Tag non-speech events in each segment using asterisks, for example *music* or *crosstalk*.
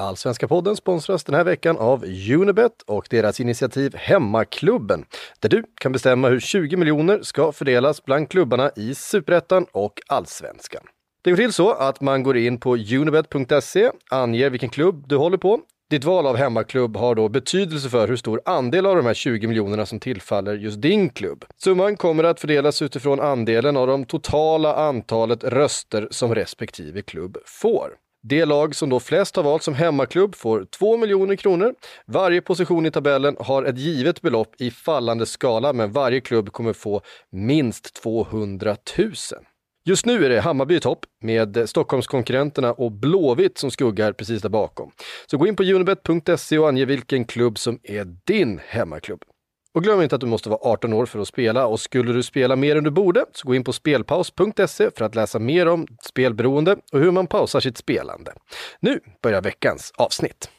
Allsvenska podden sponsras den här veckan av Unibet och deras initiativ Hemmaklubben, där du kan bestämma hur 20 miljoner ska fördelas bland klubbarna i Superettan och Allsvenskan. Det går till så att man går in på unibet.se, anger vilken klubb du håller på. Ditt val av hemmaklubb har då betydelse för hur stor andel av de här 20 miljonerna som tillfaller just din klubb. Summan kommer att fördelas utifrån andelen av de totala antalet röster som respektive klubb får. Det lag som då flest har valt som hemmaklubb får 2 miljoner kronor. Varje position i tabellen har ett givet belopp i fallande skala, men varje klubb kommer få minst 200 000. Just nu är det Hammarby i topp med Stockholmskonkurrenterna och Blåvitt som skuggar precis där bakom. Så gå in på unibet.se och ange vilken klubb som är din hemmaklubb. Och glöm inte att du måste vara 18 år för att spela och skulle du spela mer än du borde så gå in på spelpaus.se för att läsa mer om spelberoende och hur man pausar sitt spelande. Nu börjar veckans avsnitt.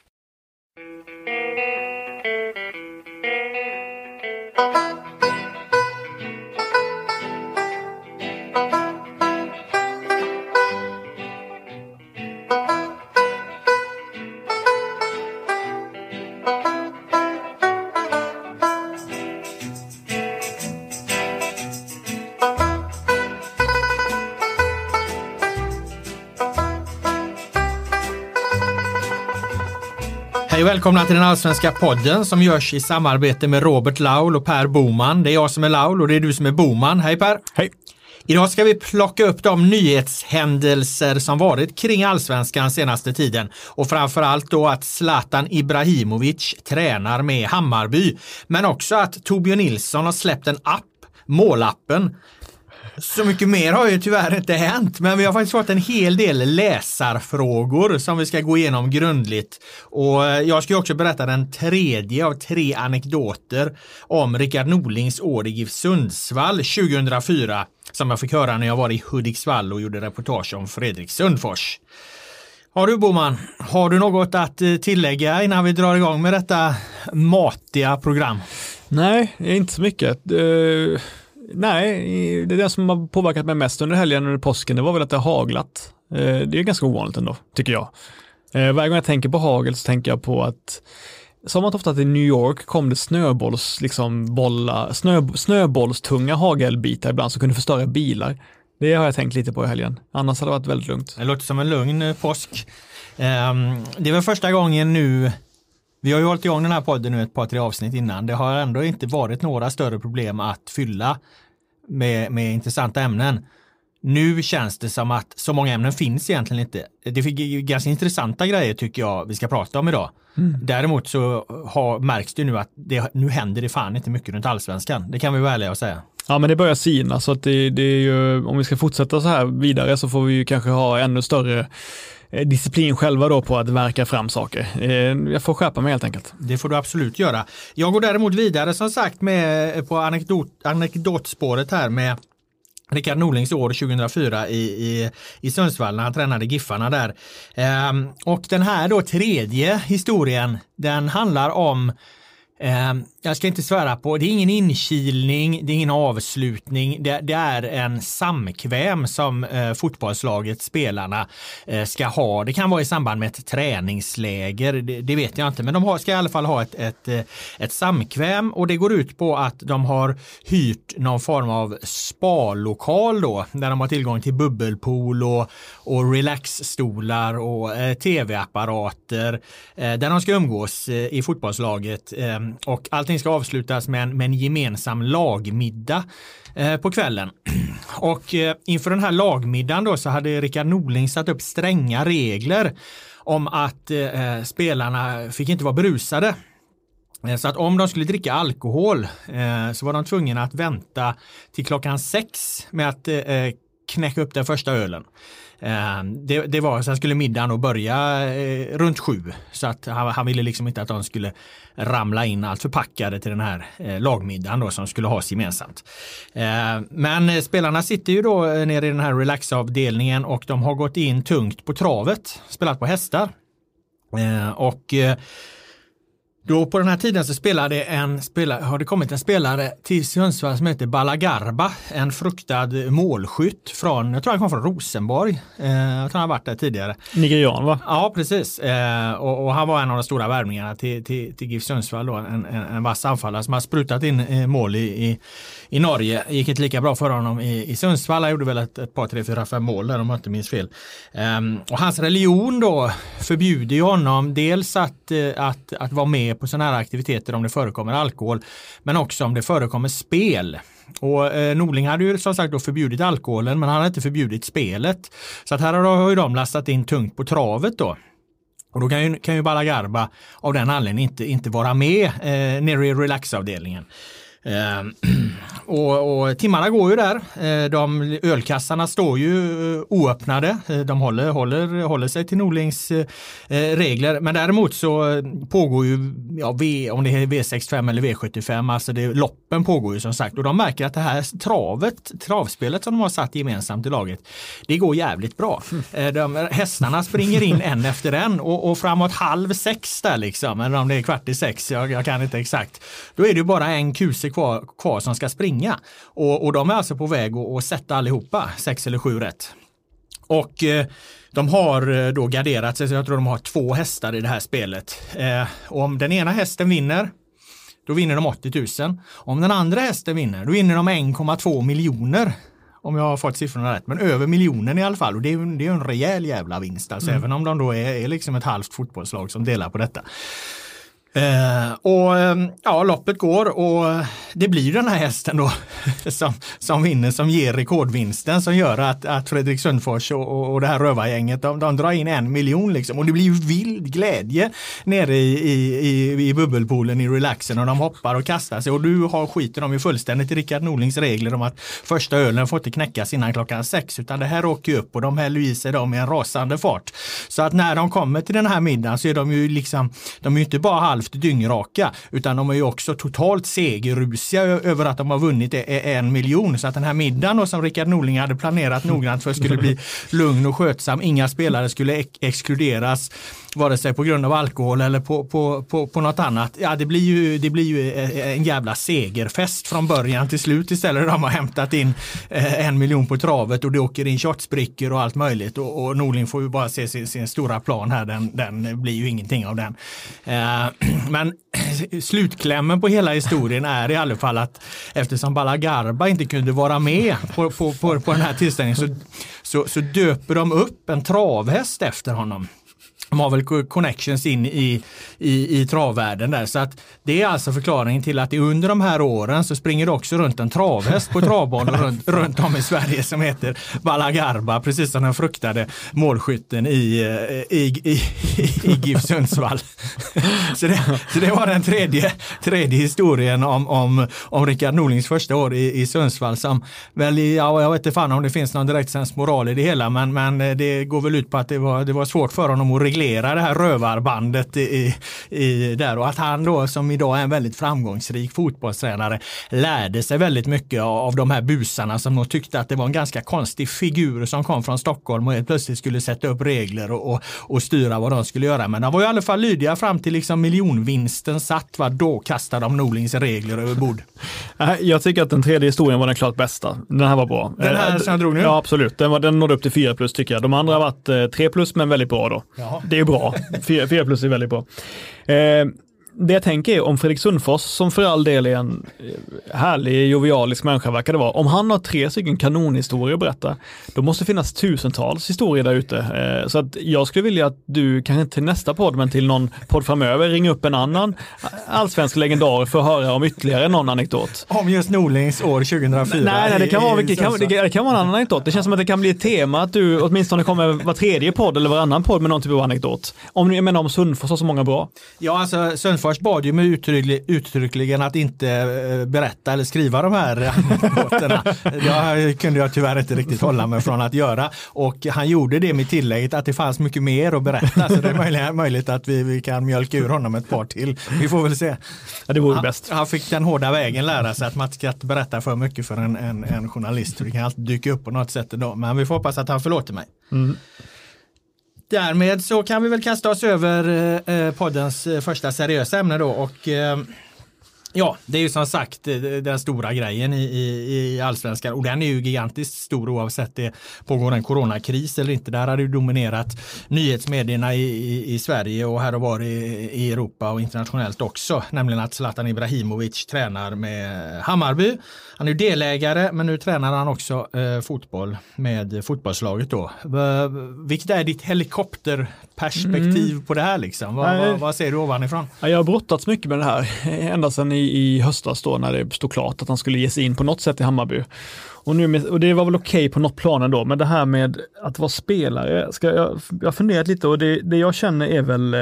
Hej och välkomna till den allsvenska podden som görs i samarbete med Robert Laul och Per Boman. Det är jag som är Laul och det är du som är Boman. Hej Per! Hej! Idag ska vi plocka upp de nyhetshändelser som varit kring allsvenskan senaste tiden och framförallt då att Zlatan Ibrahimovic tränar med Hammarby. Men också att Torbjörn Nilsson har släppt en app, målappen, så mycket mer har ju tyvärr inte hänt, men vi har faktiskt fått en hel del läsarfrågor som vi ska gå igenom grundligt. Och eh, jag ska också berätta den tredje av tre anekdoter om Rickard Norlings år i GIF Sundsvall 2004 som jag fick höra när jag var i Hudiksvall och gjorde reportage om Fredrik Sundfors. Har du Boman, har du något att eh, tillägga innan vi drar igång med detta matiga program? Nej, inte så mycket. Eh, Nej, det är det som har påverkat mig mest under helgen under påsken, det var väl att det har haglat. Eh, det är ganska ovanligt ändå, tycker jag. Eh, varje gång jag tänker på hagel så tänker jag på att som att ofta att i New York kom det snöbolls, liksom bolla, snö, snöbollstunga hagelbitar ibland som kunde förstöra bilar. Det har jag tänkt lite på i helgen. Annars hade det varit väldigt lugnt. Det låter som en lugn eh, påsk. Ehm, det är väl första gången nu vi har ju hållit igång den här podden nu ett par, tre avsnitt innan. Det har ändå inte varit några större problem att fylla med, med intressanta ämnen. Nu känns det som att så många ämnen finns egentligen inte. Det är ganska intressanta grejer tycker jag vi ska prata om idag. Mm. Däremot så har, märks det nu att det, nu händer det fan inte mycket runt allsvenskan. Det kan vi vara ärliga och säga. Ja men det börjar sina så att det, det är ju, om vi ska fortsätta så här vidare så får vi ju kanske ha ännu större Eh, disciplin själva då på att verka fram saker. Eh, jag får skärpa mig helt enkelt. Det får du absolut göra. Jag går däremot vidare som sagt med, eh, på anekdot, anekdotspåret här med Rickard Norlings år 2004 i, i, i Sundsvall när han tränade Giffarna där. Ehm, och den här då tredje historien, den handlar om Ehm, jag ska inte svära på, det är ingen inkilning, det är ingen avslutning, det, det är en samkväm som eh, fotbollslaget, spelarna, eh, ska ha. Det kan vara i samband med ett träningsläger, det, det vet jag inte, men de har, ska i alla fall ha ett, ett, eh, ett samkväm. Och det går ut på att de har hyrt någon form av spalokal då, där de har tillgång till bubbelpool och, och relaxstolar och eh, tv-apparater, eh, där de ska umgås eh, i fotbollslaget eh, och och allting ska avslutas med en, med en gemensam lagmiddag eh, på kvällen. *clears throat* Och eh, inför den här lagmiddagen då så hade Rickard Norling satt upp stränga regler om att eh, spelarna fick inte vara berusade. Eh, så att om de skulle dricka alkohol eh, så var de tvungna att vänta till klockan sex med att eh, eh knäcka upp den första ölen. Ehm, det, det, var, sen skulle middagen då börja eh, runt sju. Så att han, han, ville liksom inte att de skulle ramla in allt förpackade till den här eh, lagmiddagen då som skulle has gemensamt. Ehm, men eh, spelarna sitter ju då eh, nere i den här relaxavdelningen och de har gått in tungt på travet, spelat på hästar. Ehm, och eh, då på den här tiden så spelade en spelare, har det kommit en spelare till Sundsvall som heter Balagarba, en fruktad målskytt från, jag tror han kom från Rosenborg. Eh, jag tror han har varit där tidigare. Nigerian va? Ja, precis. Eh, och, och, han var en av de stora värvningarna till, till, till GIF Sundsvall, då, en, en, en vass anfallare som har sprutat in eh, mål i, i, i Norge. Gick inte lika bra för honom i, i Sundsvall. Han gjorde väl ett, ett par, tre, fyra, fem mål där om jag inte minns fel. Um, och hans religion då förbjuder ju honom dels att, eh, att, att vara med på sådana här aktiviteter om det förekommer alkohol, men också om det förekommer spel. Och eh, Norling hade ju som sagt då förbjudit alkoholen, men han hade inte förbjudit spelet. Så att här har ju de lastat in tungt på travet då. Och då kan ju, kan ju Balagarba av den anledningen inte, inte vara med eh, nere i relaxavdelningen. Eh, *clears throat* och, och, timmarna går ju där. Eh, de, ölkassarna står ju eh, oöppnade. De håller, håller, håller sig till Norlings regler. Men däremot så pågår ju, ja, v, om det är V65 eller V75, alltså det, loppen pågår ju som sagt. Och de märker att det här travet, travspelet som de har satt gemensamt i laget, det går jävligt bra. *laughs* De, hästarna springer in en efter en och, och framåt halv sex där liksom, eller om det är kvart i sex, jag, jag kan inte exakt. Då är det bara en kuse kvar, kvar som ska springa. Och, och de är alltså på väg att, att sätta allihopa, sex eller sju rätt. Och eh, de har eh, då garderat sig, så jag tror de har två hästar i det här spelet. Eh, om den ena hästen vinner, då vinner de 80 000. Om den andra hästen vinner, då vinner de 1,2 miljoner. Om jag har fått siffrorna rätt, men över miljonen i alla fall. Och det är det är en rejäl jävla vinst, alltså, mm. även om de då är, är liksom ett halvt fotbollslag som delar på detta. Eh, och eh, ja, loppet går och det blir den här hästen då *laughs* som, som vinner, som ger rekordvinsten som gör att, att Fredrik Sundfors och, och det här rövargänget, de, de drar in en miljon liksom. Och det blir ju vild glädje nere i, i, i, i bubbelpoolen i relaxen och de hoppar och kastar sig och du har skiter de ju fullständigt i Rickard Norlings regler om att första ölen får inte knäckas innan klockan sex utan det här åker ju upp och de häller i sig dem i en rasande fart. Så att när de kommer till den här middagen så är de ju liksom, de är ju inte bara halv halvt dyngraka, utan de är ju också totalt segerrusiga över att de har vunnit en miljon. Så att den här middagen då, som Rickard Norling hade planerat noggrant för skulle bli *laughs* lugn och skötsam. Inga spelare skulle exkluderas vare sig på grund av alkohol eller på, på, på, på något annat. Ja, det blir, ju, det blir ju en jävla segerfest från början till slut istället. De har hämtat in eh, en miljon på travet och det åker in shotsbrickor och allt möjligt och, och Norling får ju bara se sin, sin stora plan här. Den, den blir ju ingenting av den. Eh, *clears throat* men *clears throat* slutklämmen på hela historien är i alla fall att eftersom Balagarba inte kunde vara med på, på, på, på den här tillställningen så, så, så döper de upp en travhäst efter honom. De har väl connections in i, i, i travvärlden där. Så att det är alltså förklaringen till att under de här åren så springer det också runt en travhäst på travbanor *laughs* runt, runt om i Sverige som heter Balagarba, precis som den fruktade målskytten i, i, i, i GIF Sundsvall. *laughs* så, det, så det var den tredje, tredje historien om, om, om Rickard Norlings första år i, i Sundsvall som väl, ja, jag vet inte fan om det finns någon direkt moral i det hela, men, men det går väl ut på att det var, det var svårt för honom att reglera reglera det här rövarbandet i, i, där och att han då som idag är en väldigt framgångsrik fotbollstränare lärde sig väldigt mycket av de här busarna som nog tyckte att det var en ganska konstig figur som kom från Stockholm och helt plötsligt skulle sätta upp regler och, och, och styra vad de skulle göra. Men de var i alla fall lydiga fram till liksom miljonvinsten satt. Va? Då kastade de Norlings regler över bord. *laughs* Jag tycker att den tredje historien var den klart bästa. Den här var bra. Den här som jag drog nu? Ja, absolut. Den, var, den nådde upp till 4 plus tycker jag. De andra har varit 3 plus men väldigt bra då. Jaha det är bra. 4 plus är väldigt bra. Eh, det jag tänker är om Fredrik Sundfors, som för all del är en eh, härlig, jovialisk människa verkar det vara, om han har tre stycken kanonhistorier att berätta, då måste det finnas tusentals historier där ute. Eh, så att jag skulle vilja att du, kanske inte till nästa podd, men till någon podd framöver, ringer upp en annan allsvensk legendar för att höra om ytterligare någon anekdot. Om just Norlings år 2004? Nej, nej det, kan vara, det, kan, det kan vara en annan anekdot. Det känns som att det kan bli ett tema att du åtminstone kommer var tredje podd eller varannan podd med någon typ av anekdot. Om, jag menar om Sundfors har så många bra. Ja, alltså Sundfors bad ju mig uttryckligen, uttryckligen att inte eh, berätta eller skriva de här *laughs* anekdoterna. Det kunde jag tyvärr inte riktigt hålla mig från att göra. Och han gjorde det med tillägget att det fanns mycket mer att berätta. Så det är möjligt, möjligt att vi, vi kan mjölka ur honom ett par till. Vi får väl se. Ja, det vore han, bäst. Han fick den hårda vägen lära sig att man ska inte berätta för mycket för en, en, en journalist. Det kan alltid dyka upp på något sätt ändå. Men vi får hoppas att han förlåter mig. Mm. Därmed så kan vi väl kasta oss över eh, eh poddens eh, första seriösa ämne då och eh, Ja, det är ju som sagt den stora grejen i, i, i allsvenskan och den är ju gigantiskt stor oavsett det pågår en coronakris eller inte. Där har det dominerat nyhetsmedierna i, i, i, Sverige och här och var i, i Europa och internationellt också, nämligen att Zlatan Ibrahimovic tränar med Hammarby. Han är delägare men nu tränar han också eh, fotboll med fotbollslaget då. Vilket är ditt helikopterperspektiv mm. på det här liksom? Vad, vad, vad ser du ovanifrån? jag har brottats mycket med det här ända sedan i, i höstas då när det stod klart att han skulle ge sig in på något sätt i Hammarby. Och, nu med, och det var väl okej okay på något plan ändå, men det här med att vara spelare, ska jag, jag har funderat lite och det, det jag känner är väl eh,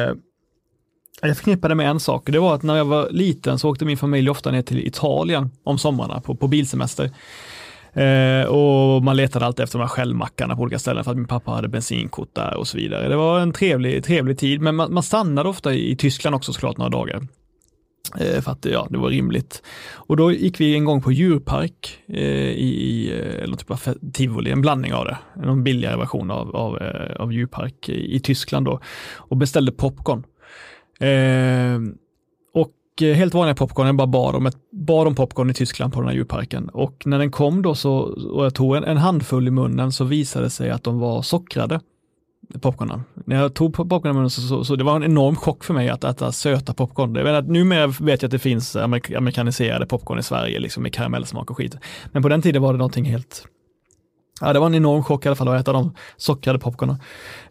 jag förknippade med en sak, det var att när jag var liten så åkte min familj ofta ner till Italien om somrarna på, på bilsemester. Eh, och man letade alltid efter de här självmackarna på olika ställen för att min pappa hade bensinkort där och så vidare. Det var en trevlig, trevlig tid, men man, man stannade ofta i Tyskland också såklart några dagar. Eh, för att ja, det var rimligt. Och då gick vi en gång på djurpark eh, i, eller eh, någon typ av tivoli, en blandning av det, någon billigare version av, av, eh, av djurpark i, i Tyskland då och beställde popcorn. Ehm, eh, och helt vanliga popcorn, jag bara bad om, ett, bad om popcorn i Tyskland på den här djurparken. Och när den kom då så, och jag tog en, en handfull i munnen så visade det sig att de var sockrade popcornen. När jag tog popcornen i munnen så, så, så, det var en enorm chock för mig att äta söta popcorn. Jag vet, numera vet jag att det finns amerik amerikaniserade popcorn i Sverige, liksom med karamellsmak och skit. Men på den tiden var det någonting helt Ja, det var en enorm chock i alla fall att äta de sockrade popcornen.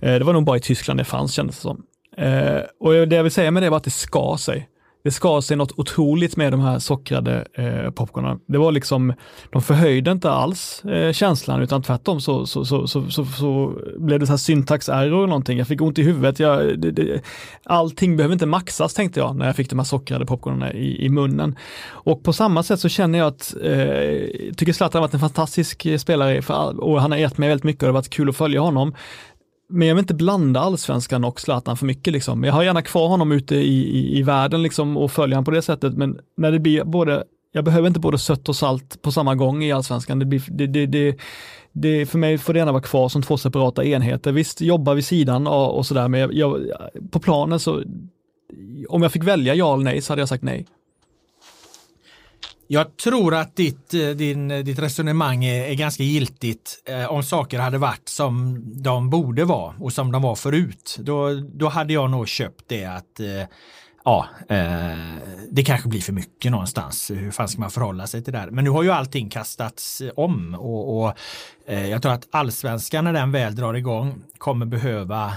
Eh, det var nog bara i Tyskland det fanns kändes det som. Eh, och det jag vill säga med det var att det skar sig. Det skar sig något otroligt med de här sockrade eh, popcornen. Det var liksom, de förhöjde inte alls eh, känslan utan tvärtom så, så, så, så, så, så blev det så här syntax error någonting. Jag fick ont i huvudet. Jag, det, det, allting behöver inte maxas tänkte jag när jag fick de här sockrade popcornen i, i munnen. Och på samma sätt så känner jag att, eh, tycker Zlatan har varit en fantastisk eh, spelare för, och han har gett mig väldigt mycket och det har varit kul att följa honom. Men jag vill inte blanda allsvenskan och Zlatan för mycket. Liksom. Jag har gärna kvar honom ute i, i, i världen liksom, och följer honom på det sättet. Men när det blir både, jag behöver inte både sött och salt på samma gång i allsvenskan. Det blir, det, det, det, det, för mig får det gärna vara kvar som två separata enheter. Visst, jobba vid sidan och, och sådär, men jag, jag, på planen så, om jag fick välja ja eller nej så hade jag sagt nej. Jag tror att ditt, eh, din, eh, ditt resonemang är, är ganska giltigt eh, om saker hade varit som de borde vara och som de var förut. Då, då hade jag nog köpt det att eh, ja, eh, det kanske blir för mycket någonstans. Hur fan ska man förhålla sig till det där? Men nu har ju allting kastats eh, om och, och eh, jag tror att allsvenskan när den väl drar igång kommer behöva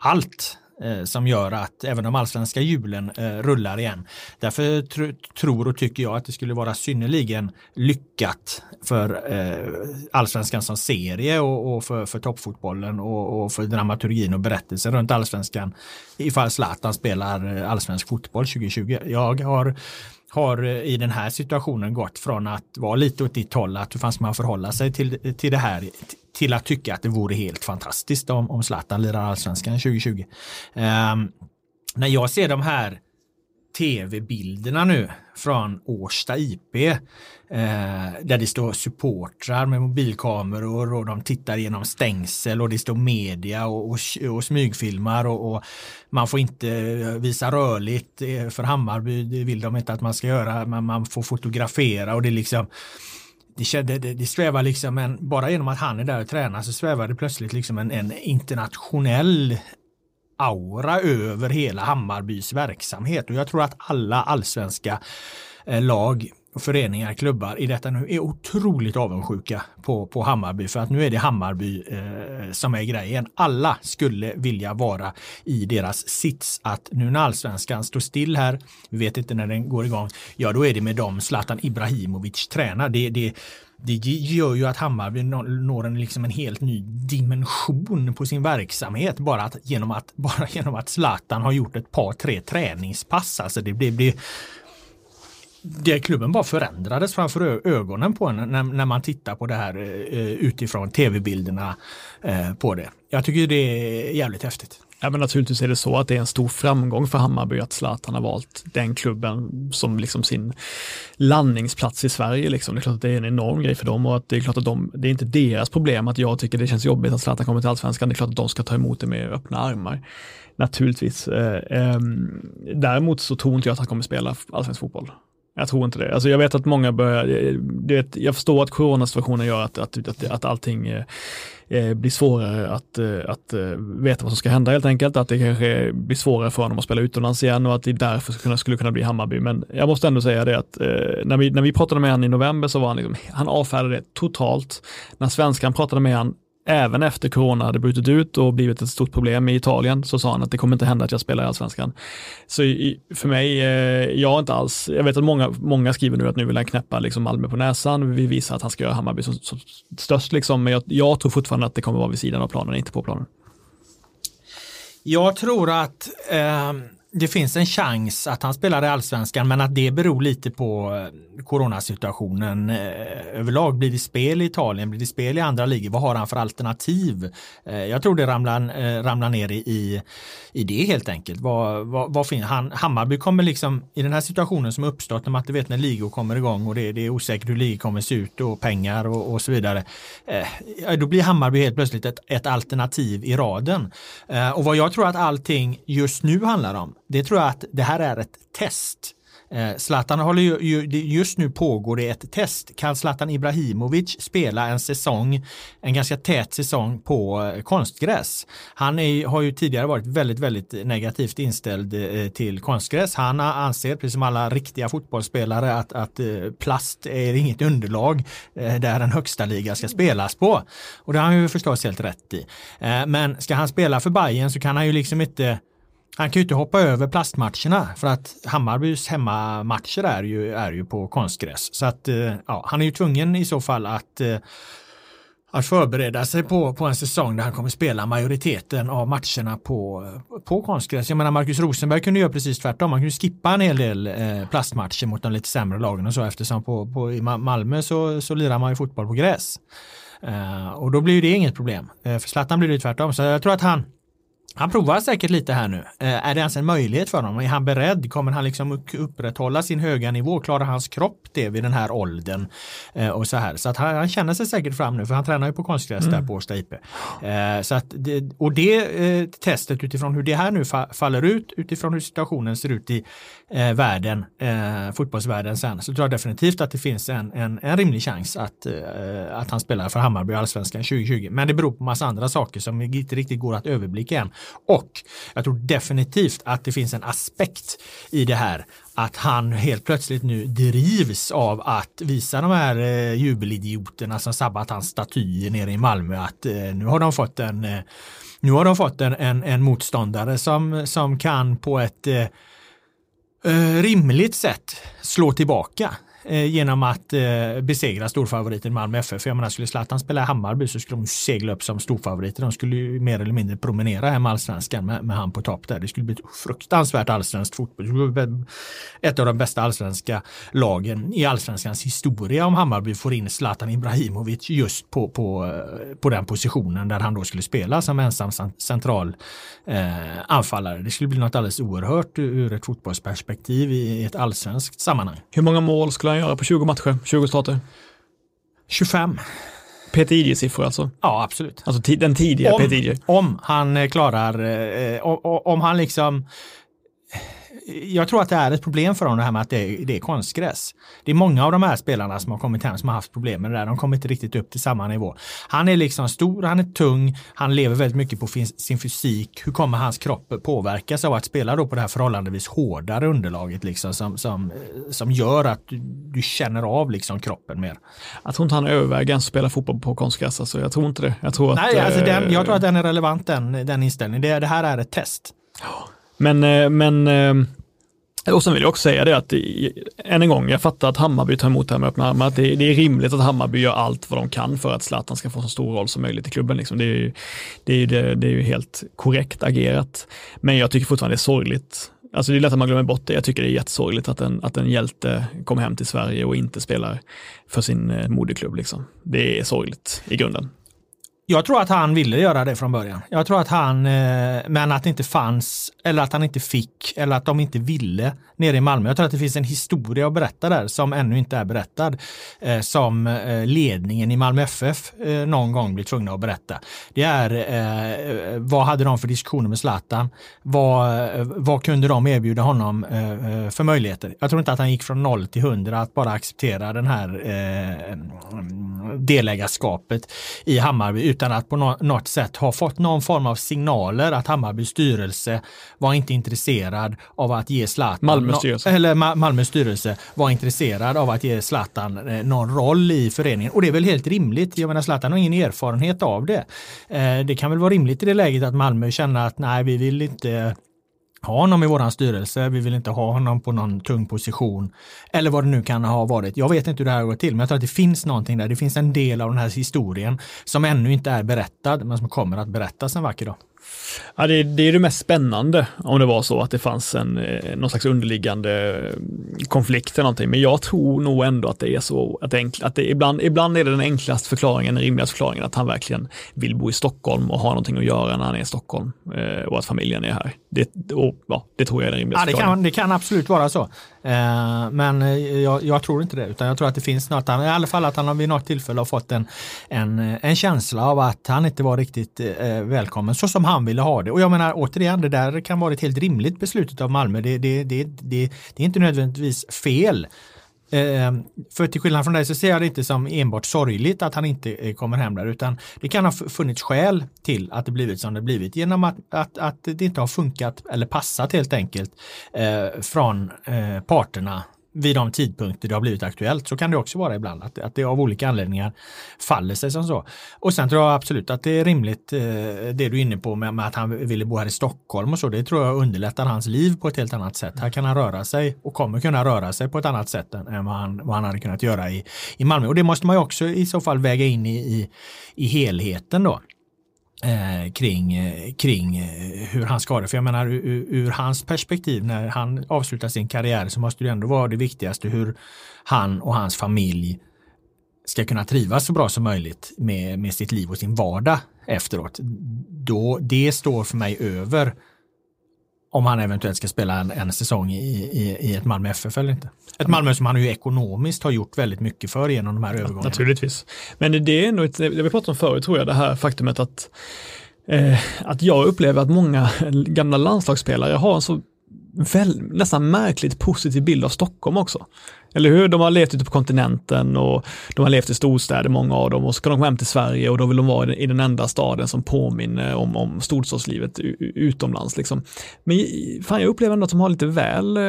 allt eh, som gör att även de allsvenska hjulen eh, rullar igen. Därför tr tror och tycker jag att det skulle vara synnerligen lyckat för eh, allsvenskan som serie och, och för, för toppfotbollen och, och, för dramaturgin och berättelsen runt allsvenskan ifall Zlatan spelar eh, allsvensk fotboll 2020. Jag har har eh, i den här situationen gått från att vara lite åt ditt håll, att hur fan ska man förhålla sig till, till det här, till att tycka att det vore helt fantastiskt om, om Zlatan lirar allsvenskan 2020. Um, ehm, när jag ser de här tv-bilderna nu från Årsta IP eh, där det står supportrar med mobilkameror och de tittar genom stängsel och det står media och, och, och smygfilmar och, och, man får inte eh, visa rörligt eh, för Hammarby, det vill de inte att man ska göra, men man får fotografera och det är liksom det, det, det svävar liksom en, bara genom att han är där och tränar så svävar det plötsligt liksom en, en internationell aura över hela Hammarbys verksamhet. Och jag tror att alla allsvenska eh, lag föreningar, klubbar i detta nu är otroligt avundsjuka på, på Hammarby för att nu är det Hammarby eh, som är grejen. Alla skulle vilja vara i deras sits att nu när allsvenskan står still här, vi vet inte när den går igång, ja då är det med dem Zlatan Ibrahimovic tränar. Det, det, det gör ju att Hammarby når en, liksom en helt ny dimension på sin verksamhet bara, att, genom, att, *laughs* bara genom att Zlatan har gjort ett par, tre träningspass. Alltså det det, det det klubben bara förändrades framför ögonen på en när, när man tittar på det här eh, eh, utifrån tv-bilderna eh, på det. Jag tycker det är jävligt häftigt. Ja, men naturligtvis är det så att det är en stor framgång för Hammarby att Zlatan har valt den klubben som liksom sin landningsplats i Sverige. Liksom. Det är klart att det är en enorm grej för dem och att det är klart att de, det är inte deras problem att jag tycker det känns jobbigt att Zlatan kommer till allsvenskan. Det är klart att de ska ta emot det med öppna armar. Naturligtvis. Ehm, däremot så tror inte jag att han kommer spela allsvensk fotboll. Jag tror inte det. Alltså jag vet att många börjar, eh, vet, jag förstår att coronasituationen gör att, att, att, att allting eh, eh blir svårare att, eh, att veta vad som ska hända helt enkelt. Att det kanske blir svårare för honom att spela utomlands igen och att det därför skulle, skulle kunna bli Hammarby. Men jag måste ändå säga det att eh, när, vi, när vi pratade med honom i november så var han liksom, han avfärdade det totalt. När svenskan pratade med honom även efter corona hade brutit ut och blivit ett stort problem i Italien så sa han att det kommer inte hända att jag spelar i allsvenskan. Så för mig, eh, jag inte alls, jag vet att många, många skriver nu att nu vill han knäppa liksom Malmö på näsan, vi visar att han ska göra Hammarby som, som störst liksom, men jag, jag tror fortfarande att det kommer vara vid sidan av planen, inte på planen. Jag tror att eh, det finns en chans att han spelar i allsvenskan men att det beror lite på eh, coronasituationen eh, överlag. Blir det spel i Italien, blir det spel i andra ligor? Vad har han för alternativ? Eh, jag tror det ramlar, ramlar ner i, i det helt enkelt. Vad, vad, vad finns, han, Hammarby kommer liksom i den här situationen som uppstått när man inte vet när ligor kommer igång och det, det är osäkert hur ligor kommer se ut och pengar och, och så vidare. Då blir Hammarby helt plötsligt ett, ett alternativ i raden. Och vad jag tror att allting just nu handlar om det tror jag att det här är ett test Eh, Zlatan håller ju, just nu pågår det ett test. Kan Zlatan Ibrahimovic spela en säsong, en ganska tät säsong på eh, konstgräs? Han är, har ju tidigare varit väldigt, väldigt negativt inställd eh, till konstgräs. Han anser, precis som alla riktiga fotbollsspelare, att, att eh, plast är inget underlag där en högsta liga ska spelas på. Och det har han ju förstås helt rätt i. Men ska han spela för Bayern så kan han ju liksom inte han kan ju inte hoppa över plastmatcherna för att Hammarbys hemmamatcher är ju, är ju på konstgräs. Så att eh, ja, han är ju tvungen i så fall att eh, att förbereda sig på, på en säsong där han kommer spela majoriteten av matcherna på, på konstgräs. Jag menar Marcus Rosenberg kunde göra precis tvärtom. Han kunde skippa en hel del eh, plastmatcher mot de lite sämre lagen och så eftersom på, på, i Malmö så, så lirar man ju fotboll på gräs. Eh, och då blir det inget problem. Eh, för Zlatan blir det tvärtom. Så jag tror att han han provar säkert lite här nu. Eh, är det ens en möjlighet för honom? Är han beredd? Kommer han liksom upprätthålla sin höga nivå? Klarar hans kropp det vid den här åldern? Eh, och så här. Så att han, han känner sig säkert fram nu för han tränar ju på konstgräs mm. där på Årsta IP. Eh, så att det, och det testet utifrån hur det här nu fa faller ut, utifrån hur situationen ser ut i världen, fotbollsvärlden sen, så tror jag definitivt att det finns en, en, en rimlig chans att, att han spelar för Hammarby Allsvenskan 2020. Men det beror på massa andra saker som inte riktigt går att överblicka än. Och jag tror definitivt att det finns en aspekt i det här att han helt plötsligt nu drivs av att visa de här eh, jubelidioterna som sabbat hans statyer nere i Malmö att eh, nu har de fått en eh, nu har de fått en, en, en motståndare som, som kan på ett eh, eh rimligt sätt slå tillbaka. Eh, genom att eh, besegra storfavoriten Malmö FF. För jag menar, skulle Zlatan spela i Hammarby så skulle de segla upp som storfavoriter. De skulle ju mer eller mindre promenera hem allsvenskan med, med han på topp där. Det skulle bli ett fruktansvärt allsvenskt fotboll. Ett av de bästa allsvenska lagen i allsvenskans historia om Hammarby får in Zlatan Ibrahimovic just på, på, eh, på den positionen där han då skulle spela som ensam central eh, anfallare. Det skulle bli något alldeles oerhört ur ett fotbollsperspektiv i ett allsvenskt sammanhang. Hur många mål skulle han göra på 20 matcher, 20 starter? 25. Peter Idje-siffror alltså? Ja, absolut. Alltså den tidiga om, Peter Idje? Om han eh, klarar, eh, om, om han liksom jag tror att det är ett problem för honom det här med att det är, det är konstgräs. Det är många av de här spelarna som har kommit hem som har haft problem med det där. De kommer inte riktigt upp till samma nivå. Han är liksom stor, han är tung, han lever väldigt mycket på sin fysik. Hur kommer hans kropp påverkas av att spela då på det här förhållandevis hårdare underlaget liksom som, som, som gör att du, du känner av liksom kroppen mer? Jag tror inte han överväger att spela fotboll på konstgräs. Alltså, jag tror inte det. Jag tror, Nej, att, alltså den, jag tror att den är relevant den, den inställningen. Det, det här är ett test. Men, eh, men eh, och sen vill jag också säga det att, än en gång, jag fattar att Hammarby tar emot det här med öppna armar, att det, det, är rimligt att Hammarby gör allt vad de kan för att Zlatan ska få så stor roll som möjligt i klubben. Liksom. Det, är ju, det, är ju, det, det är ju helt korrekt agerat. Men jag tycker fortfarande det är sorgligt. Alltså det är lätt att man glömmer bort det. Jag tycker det är jättesorgligt att en, att en hjälte kommer hem till Sverige och inte spelar för sin eh, moderklubb. Liksom. Det är sorgligt i grunden. Jag tror att han ville göra det från början. Jag tror att han, eh, men att det inte fanns, eller att han inte fick, eller att de inte ville nere i Malmö. Jag tror att det finns en historia att berätta där som ännu inte är berättad. Eh, som eh, ledningen i Malmö FF eh, någon gång blir tvungna att berätta. Det är eh, vad hade de för diskussioner med Zlatan? Vad, eh, vad kunde de erbjuda honom för möjligheter? Jag tror inte att han gick från noll till hundra att bara acceptera den här delägarskapet i Hammarby utan att på något sätt ha fått någon form av signaler att Hammarbys styrelse var inte intresserad av att ge Zlatan Malmö styrelse. Eller Malmö styrelse var intresserad av att ge Zlatan eh, någon roll i föreningen. Och det är väl helt rimligt. Jag menar Zlatan har ingen erfarenhet av det. Eh, det kan väl vara rimligt i det läget att Malmö känner att nej, vi vill inte ha honom i våran styrelse, vi vill inte ha honom på någon tung position. Eller vad det nu kan ha varit. Jag vet inte hur det här har gått till, men jag tror att det finns någonting där. Det finns en del av den här historien som ännu inte är berättad, men som kommer att berättas en vacker dag. Ja, det, det är det mest spännande om det var så att det fanns en, eh, någon slags underliggande eh, konflikt eller någonting. Men jag tror nog ändå att det är så att, det, enkl, att det, ibland, ibland är det den enklaste förklaringen, den rimligaste förklaringen att han verkligen vill bo i Stockholm och ha någonting att göra när han är i Stockholm eh, och att familjen är här. Det, och, ja, det tror jag är den rimligaste ja, det kan, det kan absolut vara så. Eh, men jag, jag, tror inte det, utan jag tror att det finns något, i alla fall att han vid något tillfälle har fått en, en, en känsla av att han inte var riktigt välkommen så som han ville ha det. Och jag menar återigen, det där kan vara ett helt rimligt beslut av Malmö. Det, det, det, det, det är inte nödvändigtvis fel. Ehm, för till skillnad från dig så ser jag det inte som enbart sorgligt att han inte eh, kommer hem där utan det kan ha funnits skäl till att det blivit som det blivit genom att, att, att det inte har funkat eller passat helt enkelt eh, från eh, parterna vid de tidpunkter det har blivit aktuellt. Så kan det också vara ibland, att, att det av olika anledningar faller sig som så. Och sen tror jag absolut att det är rimligt, eh, det du är inne på med, med, att han ville bo här i Stockholm och så, det tror jag underlättar hans liv på ett helt annat sätt. Här kan han röra sig och kommer kunna röra sig på ett annat sätt än vad han, vad han hade kunnat göra i, i Malmö. Och det måste man ju också i så fall väga in i, i, i helheten då eh, kring, eh, kring eh, hur han ska det. För jag menar ur, ur, hans perspektiv när han avslutar sin karriär så måste det ändå vara det viktigaste hur han och hans familj ska kunna trivas så bra som möjligt med, med sitt liv och sin vardag efteråt. Då, det står för mig över om han eventuellt ska spela en, en säsong i, i, i, ett Malmö FF eller inte. Ett Malmö som han ju ekonomiskt har gjort väldigt mycket för genom de här övergångarna. Naturligtvis. Men det är nog ett, det vi pratade om förut tror jag, det här faktumet att, eh, att jag upplever att många *laughs* gamla landslagsspelare har en så väl, nästan märkligt positiv bild av Stockholm också. Eller hur? De har levt ute på kontinenten och de har levt i storstäder, många av dem, och så ska de komma hem till Sverige och då vill de vara i den enda staden som påminner om, om storstadslivet utomlands. Liksom. Men fan, jag upplever ändå att de har lite väl, eh,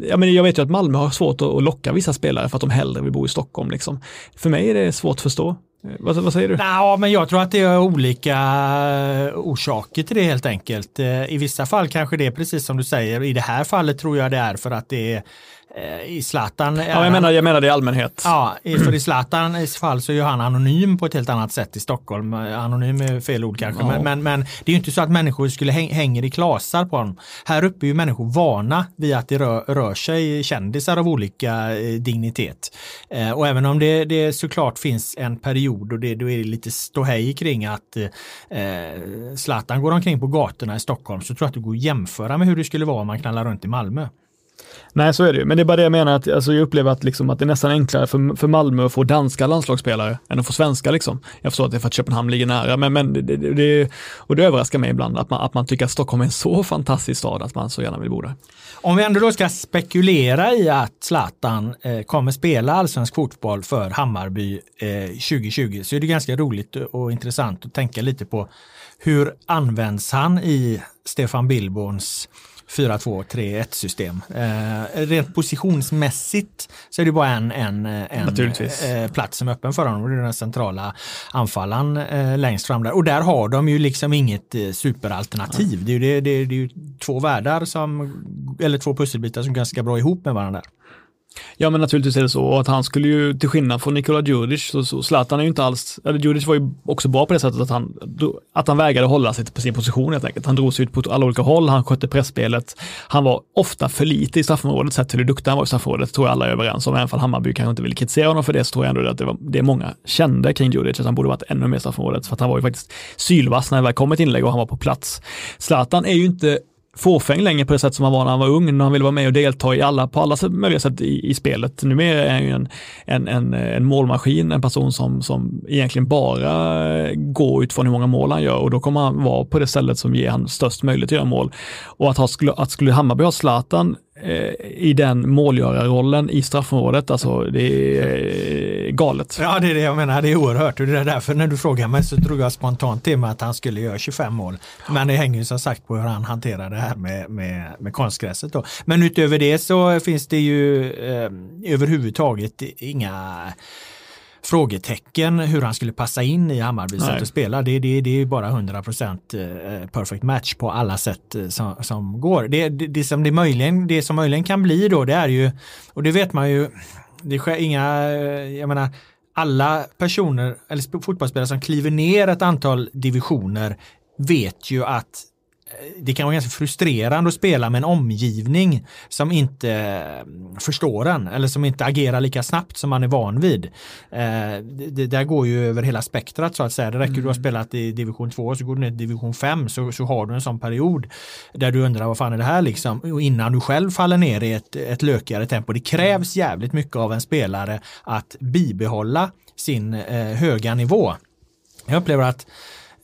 Ja, jag, jag vet ju att Malmö har svårt att, locka vissa spelare för att de hellre vill bo i Stockholm. Liksom. För mig är det svårt att förstå. Eh, vad, vad, säger du? Ja, men jag tror att det är olika eh, orsaker till det helt enkelt. I vissa fall kanske det är precis som du säger. I det här fallet tror jag det är för att det är i Zlatan. Ja, jag menar, jag menar det i allmänhet. Ja, för i Zlatans fall så är han anonym på ett helt annat sätt i Stockholm. Anonym är fel ord kanske, ja. men, men, men, det är ju inte så att människor skulle häng, hänger i klasar på honom. Här uppe är ju människor vana vid att det rör, rör sig kändisar av olika eh, dignitet. Eh, och även om det, det såklart finns en period och det, då är det lite ståhej kring att eh, Zlatan går omkring på gatorna i Stockholm så tror jag att det går att jämföra med hur det skulle vara om man knallar runt i Malmö. Nej, så är det ju. Men det är bara det jag menar, att alltså, jag upplever att, liksom, att det är nästan enklare för, för Malmö att få danska landslagsspelare än att få svenska. Liksom. Jag förstår att det är för att Köpenhamn ligger nära, men, men det, det, och det överraskar mig ibland att man, att man tycker att Stockholm är en så fantastisk stad att man så gärna vill bo där. Om vi ändå då ska spekulera i att Zlatan eh, kommer spela allsvensk fotboll för Hammarby eh, 2020 så är det ganska roligt och intressant att tänka lite på hur används han i Stefan Billborns 4-2-3-1 system. Eh, rent positionsmässigt så är det bara en, en, en eh, plats som är öppen för honom och det är den centrala anfallaren eh, längst fram där. Och där har de ju liksom inget eh, superalternativ. Ja. Det, är ju, det, det, det är ju två världar som, eller två pusselbitar som ganska bra ihop med varandra. Ja men naturligtvis är det så att han skulle ju till skillnad från Nikola Djurdjic så, så Zlatan är ju inte alls, eller Djurdjic var ju också bra på det sättet att han, att han vägrade hålla sig på sin position helt enkelt. Han drog sig ut på alla olika håll, han skötte pressspelet. Han var ofta för lite i straffområdet sett till hur duktig han var i straffområdet, tror jag alla är överens om. Även om Hammarby kanske inte vill kritisera honom för det så tror jag ändå att det, var, det många kände kring Djurdjic, att han borde varit ännu mer i straffområdet. För att han var ju faktiskt sylvass när det väl kom ett inlägg och han var på plats. Zlatan är ju inte fåfäng längre på det sätt som han var när han var ung, när han ville vara med och delta i alla, på alla möjliga sätt i, i spelet. Numera är han ju en, en, en, en målmaskin, en person som, som egentligen bara går utifrån hur många mål han gör och då kommer han vara på det stället som ger han störst möjlighet att göra mål. Och att, ha, att skulle Hammarby ha Zlatan Eh, i den målgörarrollen i straffområdet. Alltså det är eh, galet. Ja, det är det jag menar. Det är oerhört och det är därför när du frågar mig så drog jag spontant till mig att han skulle göra 25 mål. Men det hänger ju som sagt på hur han hanterar det här med, med, med konstgräset. Då. Men utöver det så finns det ju eh, överhuvudtaget inga frågetecken hur han skulle passa in i Hammarbys sätt att spela. Det, det, det är bara 100% eh, perfect match på alla sätt eh, som, som går. Det, det, det, som det, möjligen, det som möjligen kan bli då det är ju, och det vet man ju, det sker inga, eh, jag menar, alla personer eller fotbollsspelare som kliver ner ett antal divisioner vet ju att det kan vara ganska frustrerande att spela med en omgivning som inte mm, förstår en eller som inte agerar lika snabbt som man är van vid. Eh, det, där går ju över hela spektrat så att säga. Det räcker mm. du har spelat i division 2 så går du ner till division 5 så, så har du en sån period där du undrar vad fan är det här liksom och innan du själv faller ner i ett, ett lökigare tempo. Det krävs jävligt mycket av en spelare att bibehålla sin eh, höga nivå. Jag upplever att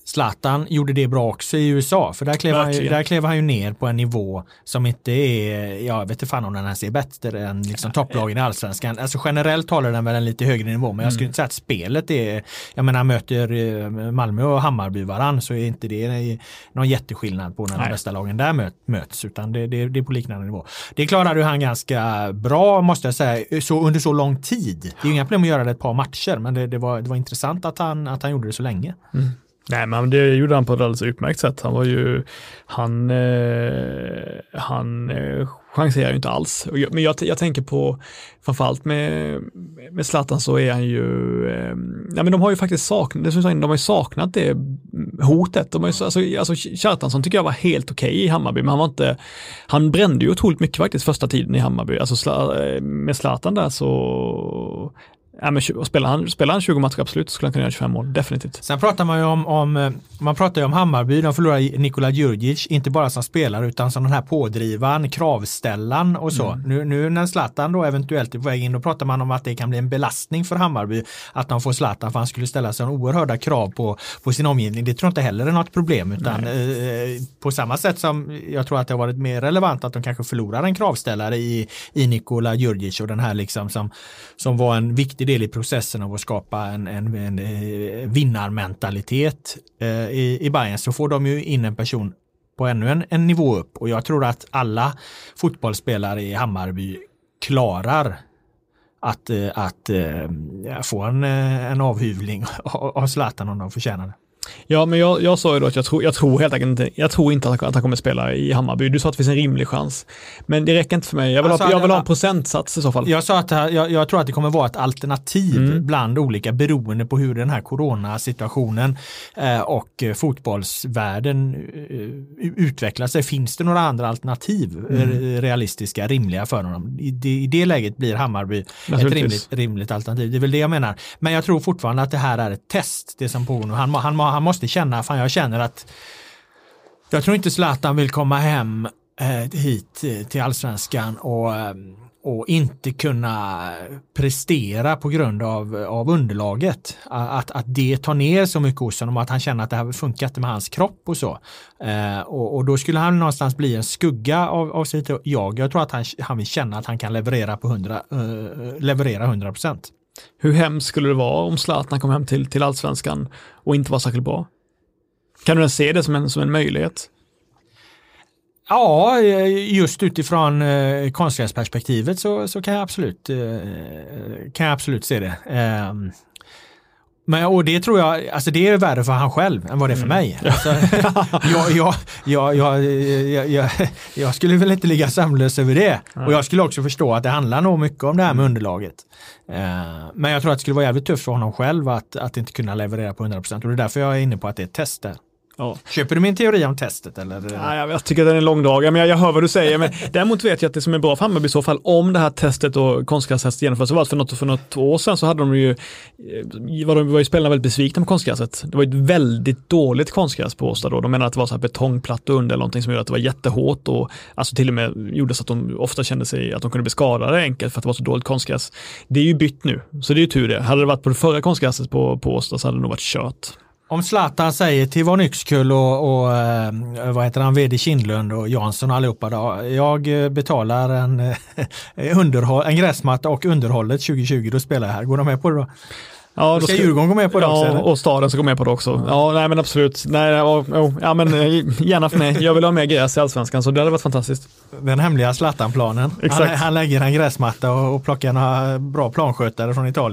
Zlatan gjorde det bra också i USA, för där klev, han ju, där klev han ju ner på en nivå som inte är, jag vet inte fan om den ens är bättre än liksom topplagen i allsvenskan. Alltså generellt håller den väl en lite högre nivå, men jag skulle mm. inte säga att spelet är, jag menar möter eh, Malmö och Hammarby varann så är inte det någon jätteskillnad på när de bästa lagen där möts, utan det, det, det är på liknande nivå. Det klarade han ganska bra, måste jag säga, så, under så lång tid. Det är inga problem att göra det ett par matcher, men det, det, var, det var intressant att han, att han gjorde det så länge. Mm. Nej, men det gjorde han på ett alldeles utmärkt sätt. Han var ju, han, eh, han eh, chanserar ju inte alls. Men jag, jag tänker på, framförallt med, med Zlatan så är han ju, eh, nej men de har ju faktiskt saknat, det som de har ju saknat det hotet. De har ju, alltså, alltså Kjartansson tycker jag var helt okej okay i Hammarby, men han var inte, han brände ju otroligt mycket faktiskt första tiden i Hammarby. Alltså eh, med Zlatan där så Ja, men spelar, han, spelar han 20 matcher absolut skulle han kunna göra 25 mål, definitivt. Sen pratar man ju om, om eh, man pratar ju om Hammarby, de förlorar Nikola Djurdjic, inte bara som spelare utan som den här pådrivaren, kravställan och så. Mm. Nu, nu när Zlatan då eventuellt är på väg in, då pratar man om att det kan bli en belastning för Hammarby att de får Zlatan för han skulle ställa så oerhörda krav på, på sin omgivning. Det tror jag inte heller är något problem utan eh, på samma sätt som jag tror att det har varit mer relevant att de kanske förlorar en kravställare i, i Nikola Djurdjic och den här liksom som, som var en viktig del i processen av att skapa en, en, en eh, vinnarmentalitet eh, i, i Bayern så får de ju in en person på ännu en, en nivå upp och jag tror att alla fotbollsspelare i Hammarby klarar att, eh, att, att få en, en avhyvling *laughs* av Zlatan om de förtjänar det. Ja, men jag, jag sa ju då att jag tror, jag tror helt enkelt inte, jag tror inte att han, kommer spela i Hammarby. Du sa att det finns en rimlig chans. Men det räcker inte för mig. Jag vill, alltså, ha, jag vill ha en procentsats i så fall. Jag sa att jag, jag tror att det kommer vara ett alternativ mm. bland olika beroende på hur den här coronasituationen eh, och fotbollsvärlden eh, utvecklar sig. Finns det några andra alternativ mm. realistiska, rimliga för honom? I det, I det läget blir Hammarby ett rimligt, rimligt alternativ. Det är väl det jag menar. Men jag tror fortfarande att det här är ett test, det som pågår nu. Han, han, han måste känna, fan jag känner att jag tror inte Zlatan vill komma hem eh, hit eh, till allsvenskan och, eh, och inte kunna prestera på grund av, av underlaget. Att, att det tar ner så mycket hos honom och att han känner att det här funkar inte med hans kropp och så. Eh, och, och, då skulle han någonstans bli en skugga av, av sitt jag. Jag tror att han, han vill känna att han kan leverera på 100, eh, eh, leverera 100 procent. Hur hemskt skulle det vara om Zlatan kom hem till, till allsvenskan och inte var särskilt bra? Kan du ens se det som en, som en möjlighet? Ja, just utifrån eh, konstgräsperspektivet så, så kan, jag absolut, eh, kan jag absolut se det. Eh, men, och det tror jag, alltså det är värre för han själv än vad det är för Mm. mig. Alltså, *laughs* jag, jag, jag, jag, skulle väl inte ligga sömnlös över det. Och jag skulle också förstå att det handlar nog mycket om det här med Mm. underlaget. Eh, Men jag tror att det skulle vara jävligt tufft för honom själv att, att inte kunna leverera på 100% och det är därför jag är inne på att det är ett test där. Ja. Köper du min teori om testet eller? Ja, jag, jag tycker att den är långdragen, men jag, jag hör vad du säger. Men *laughs* däremot vet jag att det som är bra för Hammarby i så fall, om det här testet och konstgrästestet genomförs, så var det för något, för något år sedan så hade de ju, eh, var, de, var ju spelarna väldigt besvikna på konstgräset. Det var ett väldigt dåligt konstgräs på Årsta då. De menade att det var så här betongplattor under eller någonting som gjorde att det var jättehårt och alltså till och med gjorde så att de ofta kände sig att de kunde bli skadade enkelt för att det var så dåligt konstgräs. Det är ju bytt nu, så det är ju tur det. Hade det varit på det förra konstgräset på, på Årsta så hade det nog varit kört. Om Zlatan säger till Von Yxkull och, och eh, vad heter han, VD Kindlund och Jansson och allihopa då, jag eh, betalar en, eh, underhåll, en gräsmatta och underhållet 2020, då spelar jag här. Går de med på det då? Ja, Ska Djurgården gå med på det också, Ja, eller? och staden ska gå med på det också. Ja, nej men absolut. Nej, ja, ja, ja men gärna för mig. Jag vill ha mer gräs i allsvenskan så det hade varit fantastiskt. Den hemliga Zlatan-planen. Han, han lägger en gräsmatta och, och plockar några bra planskötare från Italien.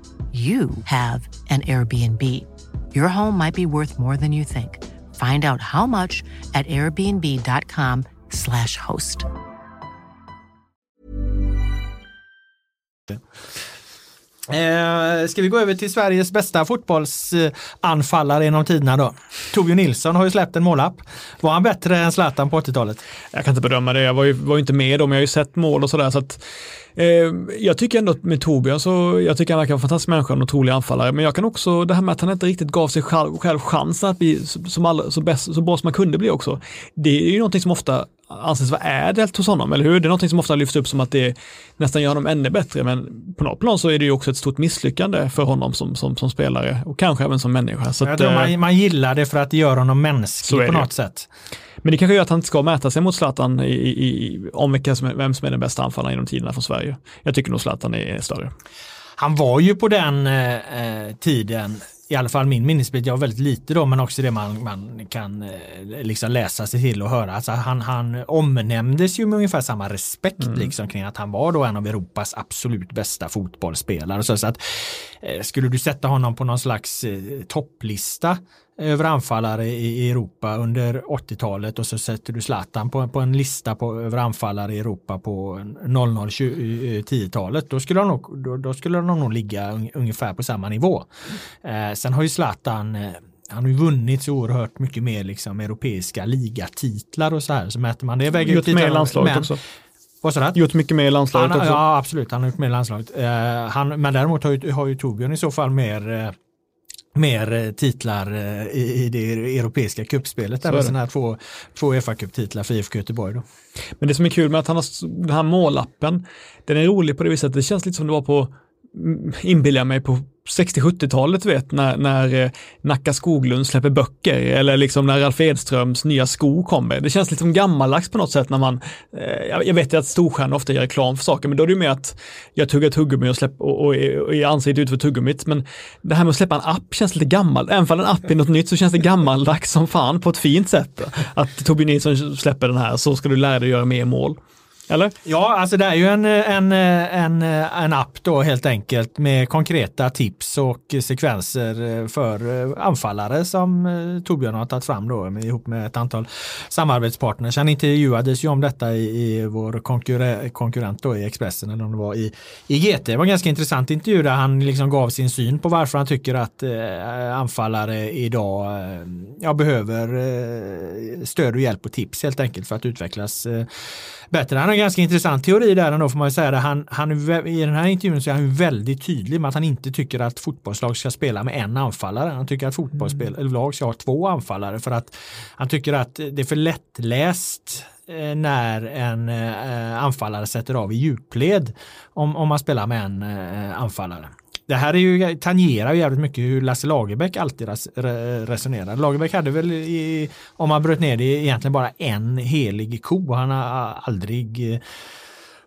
you have an Airbnb. Your home might be worth more than you think. Find out how much at airbnb.com/slash host. Eh, ska vi gå över till Sveriges bästa fotbollsanfallare genom tiderna då? Torbjörn Nilsson har ju släppt en målapp. Var han bättre än Zlatan på 80-talet? Jag kan inte bedöma det. Jag var ju, var ju inte med då, men jag har ju sett mål och sådär. Så att, jag tycker ändå med Torbjörn så, jag tycker han verkar vara en fantastisk människa, en otrolig anfallare. Men jag kan också, det här med att han inte riktigt gav sig själv, själv chansen att bli som alla, så, bäst, så bra som man kunde bli också. Det är ju någonting som ofta anses vara ädelt hos honom, eller hur? Det är någonting som ofta lyfts upp som att det nästan gör honom ännu bättre, men på något plan så är det ju också ett stort misslyckande för honom som, som, som spelare och kanske även som människa. Så Jag att, tror eh, man, man gillar det för att det gör honom mänsklig på det. något sätt. Men det kanske gör att han inte ska mäta sig mot Zlatan i, i, i, om vem som är den bästa anfallaren genom tiderna från Sverige. Jag tycker nog Zlatan är större. Han var ju på den eh, eh, tiden, i alla fall min minnesbild, jag var väldigt lite då, men också det man, man kan eh, liksom läsa sig till och höra. Alltså han, han omnämndes ju med ungefär samma respekt liksom kring att han var då en av Europas absolut bästa fotbollsspelare. Så, så att, eh, skulle du sätta honom på någon slags topplista över anfallare i Europa under 80-talet och så sätter du Zlatan på, på en lista på, över anfallare i Europa på 00-10-talet, då skulle han nog, då, då skulle han nog ligga un, ungefär på samma nivå. Eh, sen har ju Zlatan eh, han har ju vunnit så oerhört mycket mer liksom europeiska ligatitlar och så här. Så mäter man det väger Gjort ut med landslaget men- också. Vad sa? Gjort mycket med i landslaget Han, också. ja, absolut. Han har gjort med i landslaget. Eh, han, men däremot har ju, har ju Torbjörn i så fall mer, eh, mer eh, titlar eh, i, det europeiska kuppspelet. Där med sina två, två Uefa-cuptitlar för IFK Göteborg. Då. Men det som är kul med att han har den här målappen, den är rolig på det viset att det känns lite som det var på, mm, inbillar mig, på 60-70-talet vet när, när eh, Nacka Skoglund släpper böcker eller liksom när Ralf Edströms nya sko kommer. Det känns lite som gammaldags på något sätt när man, eh, jag- vet ju att storstjärnor ofta gör reklam för saker, men då är det ju mer att jag tuggar tuggummi och, släpp, och, och, är- och är ansiktet ut för tuggummit, men det här med att släppa en app känns lite gammalt. Även om en app är något nytt så känns det gammaldags som fan på ett fint sätt. Att Torbjörn Nilsson släpper den här så ska du lära dig att göra mer mål. Eller? Ja, alltså det är ju en, en, en, en app då helt enkelt med konkreta tips och sekvenser för anfallare som Torbjörn har tagit fram då ihop med ett antal samarbetspartners. Han intervjuades ju om detta i, i vår konkurre- konkurrent då i Expressen eller om det var i, i GT. Det var en ganska intressant intervju där han liksom gav sin syn på varför han tycker att eh, anfallare idag eh, ja, behöver eh, stöd och hjälp och tips helt enkelt för att utvecklas eh, bättre. Han har en ganska intressant teori där ändå får man ju säga. Det. Han, han, I den här intervjun så är han väldigt tydlig med att han inte tycker att fotbollslag ska spela med en anfallare. Han tycker att fotbollslag ska ha två anfallare för att han tycker att det är för lättläst eh, när en eh, anfallare sätter av i djupled om, om man spelar med en eh, anfallare det här är ju, tangerar ju jävligt mycket hur Lasse Lagerbäck alltid resonerar. Lagerbäck hade väl, i, om man bröt ner det, egentligen bara en helig ko. Han har aldrig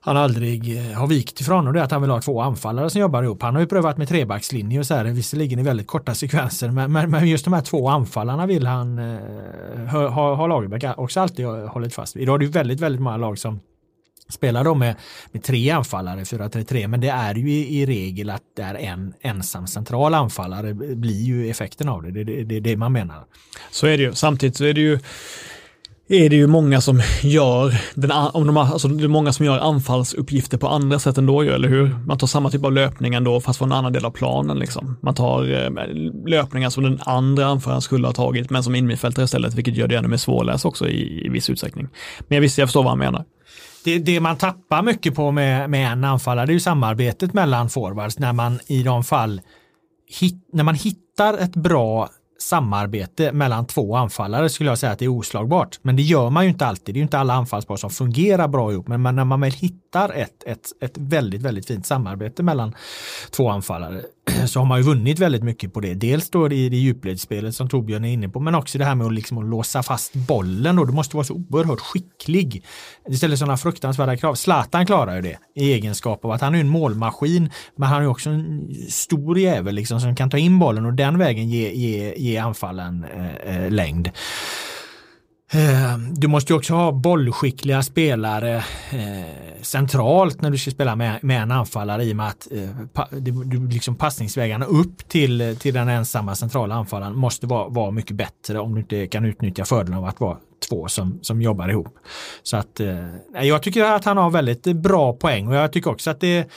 han aldrig eh, har vikt ifrån och det är att han vill ha två anfallare som jobbar ihop. Han har ju prövat med trebackslinje och så här, visserligen i väldigt korta sekvenser, men, men, men just de här två anfallarna vill han eh, ha, ha Lagerbäck också alltid hållit fast vid. Idag är det ju väldigt, väldigt många lag som spelar då med, med tre anfallare, 4-3-3, men det är ju i, i, regel att det är en ensam central anfallare blir ju effekten av det. Det är det, det, det, man menar. Så är det ju. Samtidigt så är det ju är det ju många som gör, den, om de, alltså det är många som gör anfallsuppgifter på andra sätt ändå, eller hur? Man tar samma typ av löpning ändå, fast från en annan del av planen. Liksom. Man tar eh, löpningar som den andra anfallaren skulle ha tagit, men som innermittfältare istället, vilket gör det ännu mer svårläst också i, i viss utsträckning. Men jag visste, jag förstår vad han menar. Det, det, man tappar mycket på med, med en anfallare, det är ju samarbetet mellan forwards, när man i de fall hit, när man hittar ett bra samarbete mellan två anfallare skulle jag säga att det är oslagbart. Men det gör man ju inte alltid. Det är ju inte alla anfallspar som fungerar bra ihop. Men när man väl hittar ett, ett, ett väldigt, väldigt fint samarbete mellan två anfallare *clears throat* så har man ju vunnit väldigt mycket på det. Dels då i det djupledsspelet som Torbjörn är inne på, men också det här med att, liksom att låsa fast bollen. Då. Du måste vara så oerhört skicklig. Det ställer sådana fruktansvärda krav. Zlatan klarar ju det i egenskap av att han är en målmaskin, men han är också en stor jävel liksom, som kan ta in bollen och den vägen ge, ge, ge anfallen eh, eh längd. Eh, du måste ju också ha bollskickliga spelare eh, centralt när du ska spela med, med en anfallare i och med att eh, pa, du, liksom passningsvägarna upp till, till den ensamma centrala anfallaren måste vara, vara mycket bättre om du inte kan utnyttja fördelen av att vara två som, som jobbar ihop. Så att eh, jag tycker att han har väldigt bra poäng och jag tycker också att det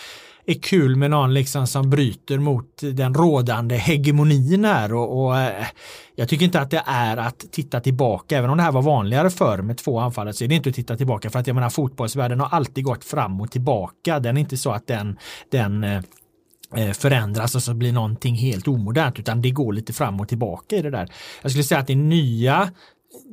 är kul med någon liksom som bryter mot den rådande hegemonin här och, och eh, jag tycker inte att det är att titta tillbaka, även om det här var vanligare förr med två anfallare så är det inte att titta tillbaka för att jag menar fotbollsvärlden har alltid gått fram och tillbaka. Den är inte så att den, den eh, eh, förändras och så blir någonting helt omodernt utan det går lite fram och tillbaka i det där. Jag skulle säga att det nya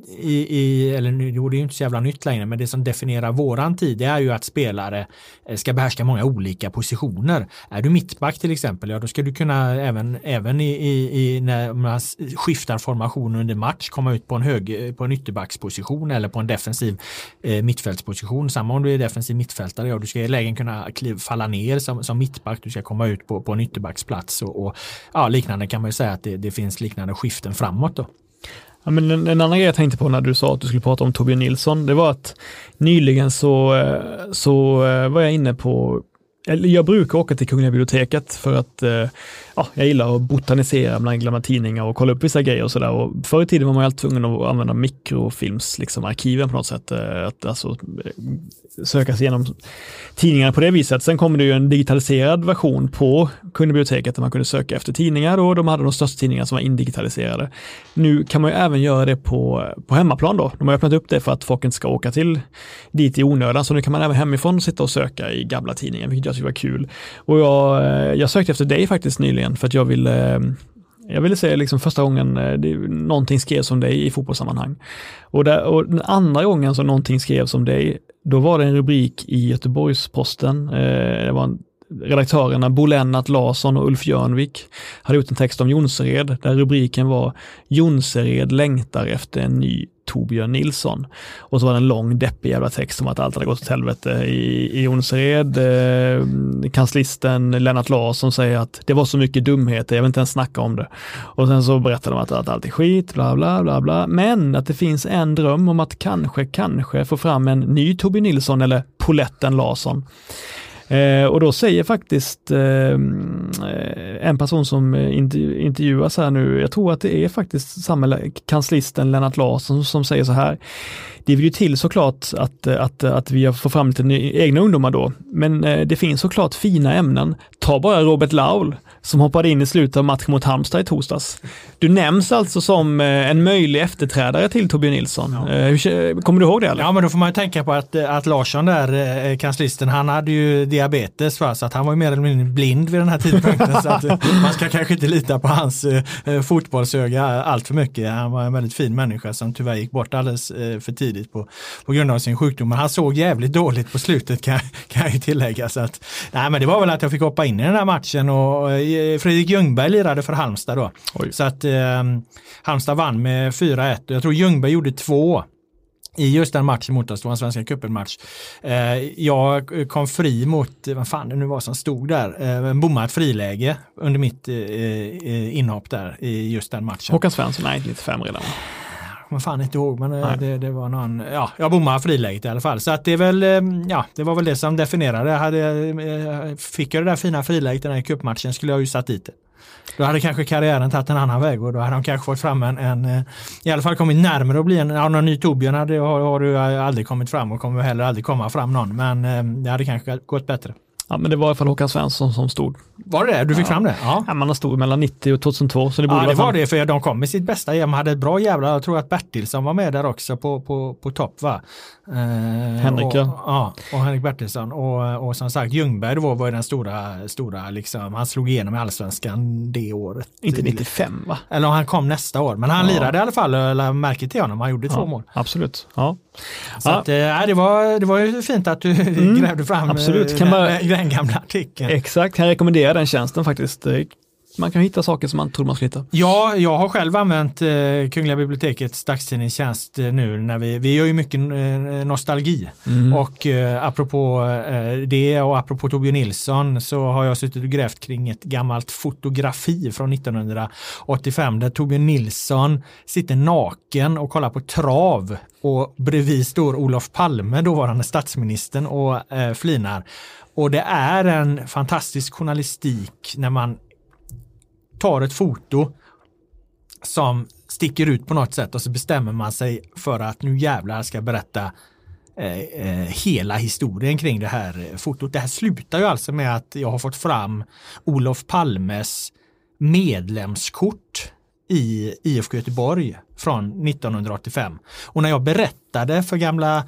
i, i, eller nu, jo, det är ju inte så jävla nytt längre, men det som definierar våran tid det är ju att spelare eh, ska behärska många olika positioner. Är du mittback till exempel, ja då ska du kunna även, även i, i, i när man skiftar formation under match komma ut på en, hög, eh, på en ytterbacksposition eller på en defensiv eh, mittfältsposition. Samma om du är defensiv mittfältare, ja du ska i lägen kunna kliv, falla ner som, som mittback, du ska komma ut på, på en ytterbacksplats och, och ja, liknande kan man ju säga att det, det finns liknande skiften framåt då. Ja, men en, en, annan grej jag tänkte på när du sa att du skulle prata om Torbjörn Nilsson, det var att nyligen så, eh, så eh, var jag inne på jag brukar åka till Kungliga biblioteket för att eh, ja, jag gillar att botanisera bland gamla tidningar och kolla upp vissa grejer och sådär. förr i tiden var man ju alltid tvungen att använda mikrofilmsarkiven liksom arkiven på något sätt. Eh, att alltså, eh, söka sig igenom tidningarna på det viset. Sen kom det ju en digitaliserad version på Kungliga biblioteket där man kunde söka efter tidningar och de hade de största tidningarna som var indigitaliserade. Nu kan man ju även göra det på, på hemmaplan då. De har öppnat upp det för att folk inte ska åka till dit i onödan, så nu kan man även hemifrån sitta och söka i gamla tidningar, vilket jag tycker var kul. Och jag, eh, jag sökte efter dig faktiskt nyligen för att jag ville eh, jag ville säga liksom första gången eh, det, någonting skrevs om dig i fotbollssammanhang. Och, där, och den andra gången som någonting skrevs om dig, då var det en rubrik i Göteborgs-Posten. Eh, det var en, redaktörerna Bo Lennart Larsson och Ulf Jörnvik hade gjort en text om Jonsered där rubriken var Jonsered längtar efter en ny Torbjörn Nilsson. Och så var det en lång deppig jävla text om att allt hade gått åt helvete i, i Jonsered. Eh, kanslisten Lennart Larsson säger att det var så mycket dumheter, jag vill inte ens snacka om det. Och sen så berättar de att, att allt är skit, bla bla bla bla. Men att det finns en dröm om att kanske, kanske få fram en ny Torbjörn Nilsson eller Poletten Larsson. Eh, och då säger faktiskt eh, en person som intervjuas här nu, jag tror att det är faktiskt samhällskanslisten kanslisten Lennart Larsson som säger så här. Det vill ju till såklart att, att, att vi får fram lite egna ungdomar då, men eh, det finns såklart fina ämnen. Ta bara Robert Laul som hoppade in i slutet av matchen mot Halmstad i torsdags. Du nämns alltså som eh, en möjlig efterträdare till Torbjörn Nilsson. Ja. Kommer du ihåg det? Eller? Ja, men då får man tänka på att, att Larsson där, kanslisten, han hade ju diabetes va? så att han var mer eller mindre blind vid den här tidpunkten. *laughs* så att man ska kanske inte lita på hans eh, fotbollsöga allt för mycket. Han var en väldigt fin människa som tyvärr gick bort alldeles eh, för tidigt på, på grund av sin sjukdom. Men han såg jävligt dåligt på slutet kan, kan jag ju tillägga. Så att, nej, men det var väl att jag fick hoppa in i den här matchen och eh, Fredrik Ljungberg lirade för Halmstad då. Oj. Så att eh, Halmstad vann med 4-1 jag tror Ljungberg gjorde två i just den matchen mot oss, det var en Svenska cupen-match. Eh, jag kom fri mot, vad fan det nu var som stod där, eh, bommade ett friläge under mitt eh, eh, inhopp där i just den matchen. Håkan Svensson, nej 95 redan. Man fan inte ihåg men eh, det, det var någon, ja jag bommade friläget i alla fall. Så att det är väl, eh, ja det var väl det som definierade. Jag hade, eh, fick jag det där fina friläget i den här cupmatchen skulle jag ju satt dit det. Då hade kanske karriären tagit en annan väg och då hade de kanske fått fram en, en i alla fall kommit närmare att bli en, ja, någon ny Torbjörn hade, har, har du aldrig kommit fram och kommer heller aldrig komma fram någon. Men det hade kanske gått bättre. Ja, men det var i alla fall Håkan Svensson som stod. Var det det? Du fick Ja. fram det? Ja. Ja, man har stod mellan 90 och 2002, så det borde Ja, det var det, för de kom med sitt bästa. De hade ett bra jävla, jag tror att Bertilsson var med där också på, på, på topp va? Eh, Henrik, och, ja. och Henrik Bertilsson. Och, och som sagt, Ljungberg då var den stora, stora liksom, han slog igenom i allsvenskan det året. Inte 95 va? Eller han kom nästa år, men han Ja. lirade i alla fall, eller märke till honom, han gjorde två Ja, mål. Absolut. Ja. Så Ja. att, eh, det, var, det var ju fint att du grävde fram absolut. eh, Kan den, man- den gamla artikeln. Exakt, han jag den tjänsten faktiskt. Man kan hitta saker som man trodde man skulle hitta. Ja, jag har själv använt eh, Kungliga bibliotekets dagstidningstjänst eh, nu när vi, vi gör ju mycket eh, nostalgi. Och eh, apropå eh, det och apropå Torbjörn Nilsson så har jag suttit och grävt kring ett gammalt fotografi från 1985 där Torbjörn Nilsson sitter naken och kollar på trav och bredvid står Olof Palme, dåvarande statsministern och eh, flinar. Och det är en fantastisk journalistik när man tar ett foto som sticker ut på något sätt och så bestämmer man sig för att nu jävlar ska jag berätta eh, eh, hela historien kring det här eh, fotot. Det här slutar ju alltså med att jag har fått fram Olof Palmes medlemskort i IFK Göteborg från 1985. Och när jag berättade för gamla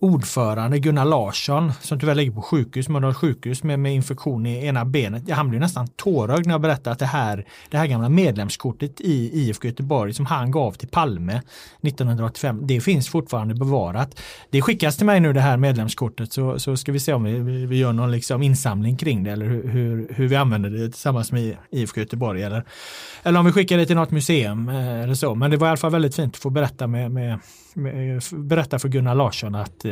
ordförande Gunnar Larsson som tyvärr ligger på sjukhus, Mölndals sjukhus med, med infektion i ena benet. Ja, han blev nästan tårögd när jag berättade att det här, det här gamla medlemskortet i IFK Göteborg som han gav till Palme 1985, det finns fortfarande bevarat. Det skickas till mig nu det här medlemskortet så, så ska vi se om vi, vi vi gör någon liksom insamling kring det eller hur, hur, hur vi använder det tillsammans med IFK Göteborg eller, eller om vi skickar det till något museum eh, eller så. Men det var i alla fall väldigt fint att få berätta, med, med, med, berätta för Gunnar Larsson att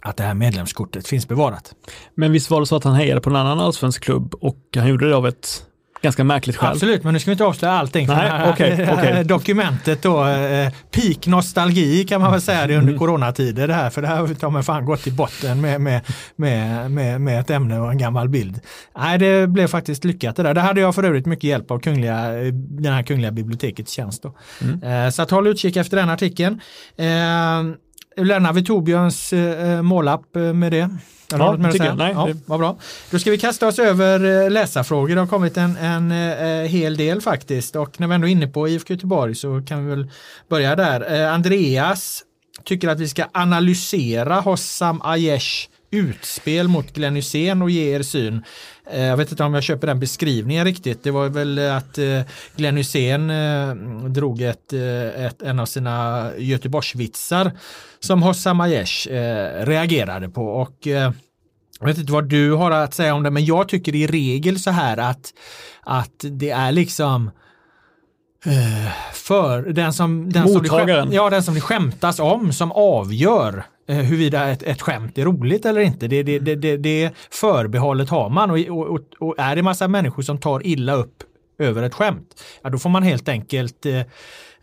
att det här medlemskortet finns bevarat. Men visst var det så att han hejade på en annan allsvensk klubb och han gjorde det av ett ganska märkligt skäl. Absolut, men nu ska vi inte avslöja allting. Nej, här, här *laughs* okej. Dokumentet då, eh, peak nostalgi kan man väl säga det under coronatider det här, för det här har vi ta mig fan gått till botten med, med, med, med, med ett ämne och en gammal bild. Nej, det blev faktiskt lyckat det där. Det hade jag för övrigt mycket hjälp av kungliga, eh, den här Kungliga bibliotekets tjänst. Då. Eh, så att håll utkik efter den artikeln. Eh, Lämnar vi Torbjörns eh, målapp eh, med det? Eller Ja, att tycker jag. Nej, ja, det- vad bra. Då ska vi kasta oss över eh, läsarfrågor. Det har kommit en, en eh, hel del faktiskt. Och när vi ändå är inne på IFK Göteborg så kan vi väl börja där. Eh, Andreas tycker att vi ska analysera Hossam Aiesh utspel mot Glenn Hysén och ge er syn. Eh, jag vet inte om jag köper den beskrivningen riktigt. Det var väl att eh, Glenn Hysén eh, drog ett, ett, en av sina Göteborgsvitsar som Hossam Aiesh reagerade på. Och jag vet inte vad du har att säga om det, men jag tycker i regel så här att, att det är liksom eh, för den som, den som, det ja, den som det skämtas om som avgör eh, huruvida ett, ett skämt är roligt eller inte. Det, det, det, det, det förbehållet har man och, och, och är det massa människor som tar illa upp över ett skämt, ja, då får man helt enkelt eh,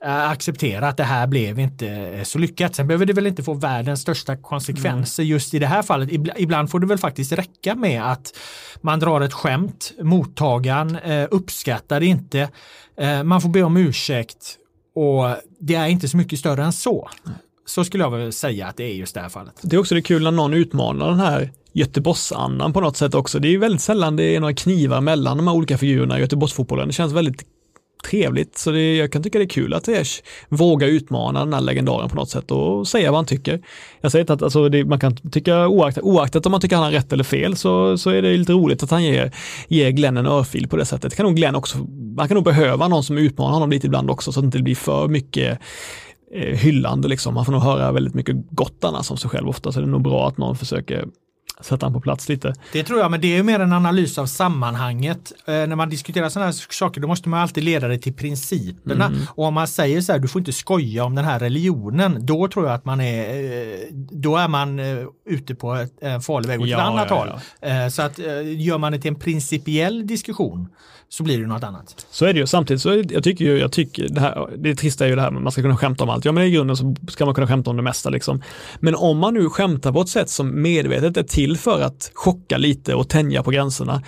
acceptera att det här blev inte eh, så lyckat. Sen behöver det väl inte få världens största konsekvenser just i det här fallet. Ibla- Ibland får det väl faktiskt räcka med att man drar ett skämt, mottagaren eh, uppskattar det inte, eh, man får be om ursäkt och det är inte så mycket större än så. Så skulle jag väl säga att det är just det här fallet. Det är också det kul när någon utmanar den här Göteborgsandan på något sätt också. Det är ju väldigt sällan det är några knivar mellan de här olika figurerna i Göteborgsfotbollen. Det känns väldigt trevligt. Så det, jag kan tycka det är kul att Ziyech vågar utmana den här legendaren på något sätt och säga vad han tycker. Jag säger inte att alltså, det, man kan tycka oaktat, oaktat om man tycker han har rätt eller fel så, så är det lite roligt att han ger, ger Glenn en örfil på det sättet. Det kan nog Glenn också, man kan nog behöva någon som utmanar honom lite ibland också så att det inte blir för mycket eh, hyllande liksom. Man får nog höra väldigt mycket gott annars om sig själv ofta så det är nog bra att någon försöker sätta han på plats lite. Det tror jag, men det är mer en analys av sammanhanget. Eh, när man diskuterar sådana här saker då måste man alltid leda det till principerna. Mm. Och om man säger så här, du får inte skoja om den här religionen, då tror jag att man är, eh, då är man eh, ute på en farlig väg åt ja, ett annat ja, håll. Ja. Eh, så att eh, gör man det till en principiell diskussion så blir det något annat. Så är det ju. Samtidigt så jag tycker ju, jag tycker det här, det trista är ju det här med man ska kunna skämta om allt. Ja men i grunden så ska man kunna skämta om det mesta liksom. Men om man nu skämtar på ett sätt som medvetet är till för att chocka lite och tänja på gränserna.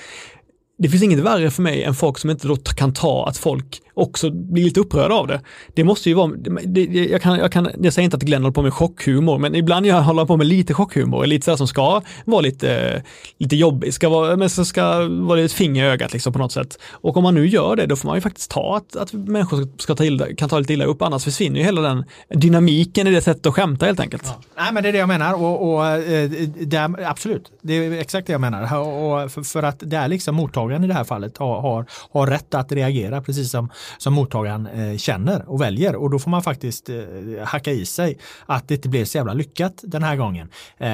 Det finns inget värre för mig än folk som inte då kan ta att folk också blir lite upprörda av det. Det måste ju vara, det, jag, kan, jag, kan, jag säger inte att Glenn håller på med chockhumor, men ibland jag håller på med lite chockhumor, lite sådär som ska vara lite, lite jobbig, ska vara, men så ska vara lite finger i ögat liksom på något sätt. Och om man nu gör det, då får man ju faktiskt ta att, att människor ska ta illa, kan ta lite illa upp, annars försvinner ju hela den dynamiken i det sättet att skämta helt enkelt. Ja. Nej, men det är det jag menar och, och eh, absolut, det är exakt det jag menar. Och för, för att det är liksom mottagaren i det här fallet har, har, har rätt att reagera, precis som som mottagaren eh, känner och väljer och då får man faktiskt eh, hacka i sig att det inte blev så jävla lyckat den här gången. Eh,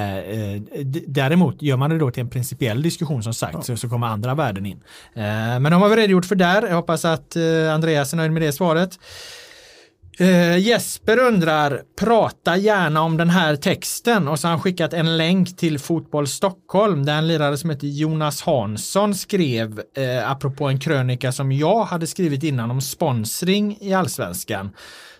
däremot gör man det då till en principiell diskussion som sagt ja. så, kommer andra värden in. Men de har vi redogjort för där. Jag hoppas att Andreas är nöjd med det svaret. Uh, Jesper undrar, prata gärna om den här texten och så har han skickat en länk till Fotboll Stockholm där en lirare som heter Jonas Hansson skrev uh, apropå en krönika som jag hade skrivit innan om sponsring i allsvenskan.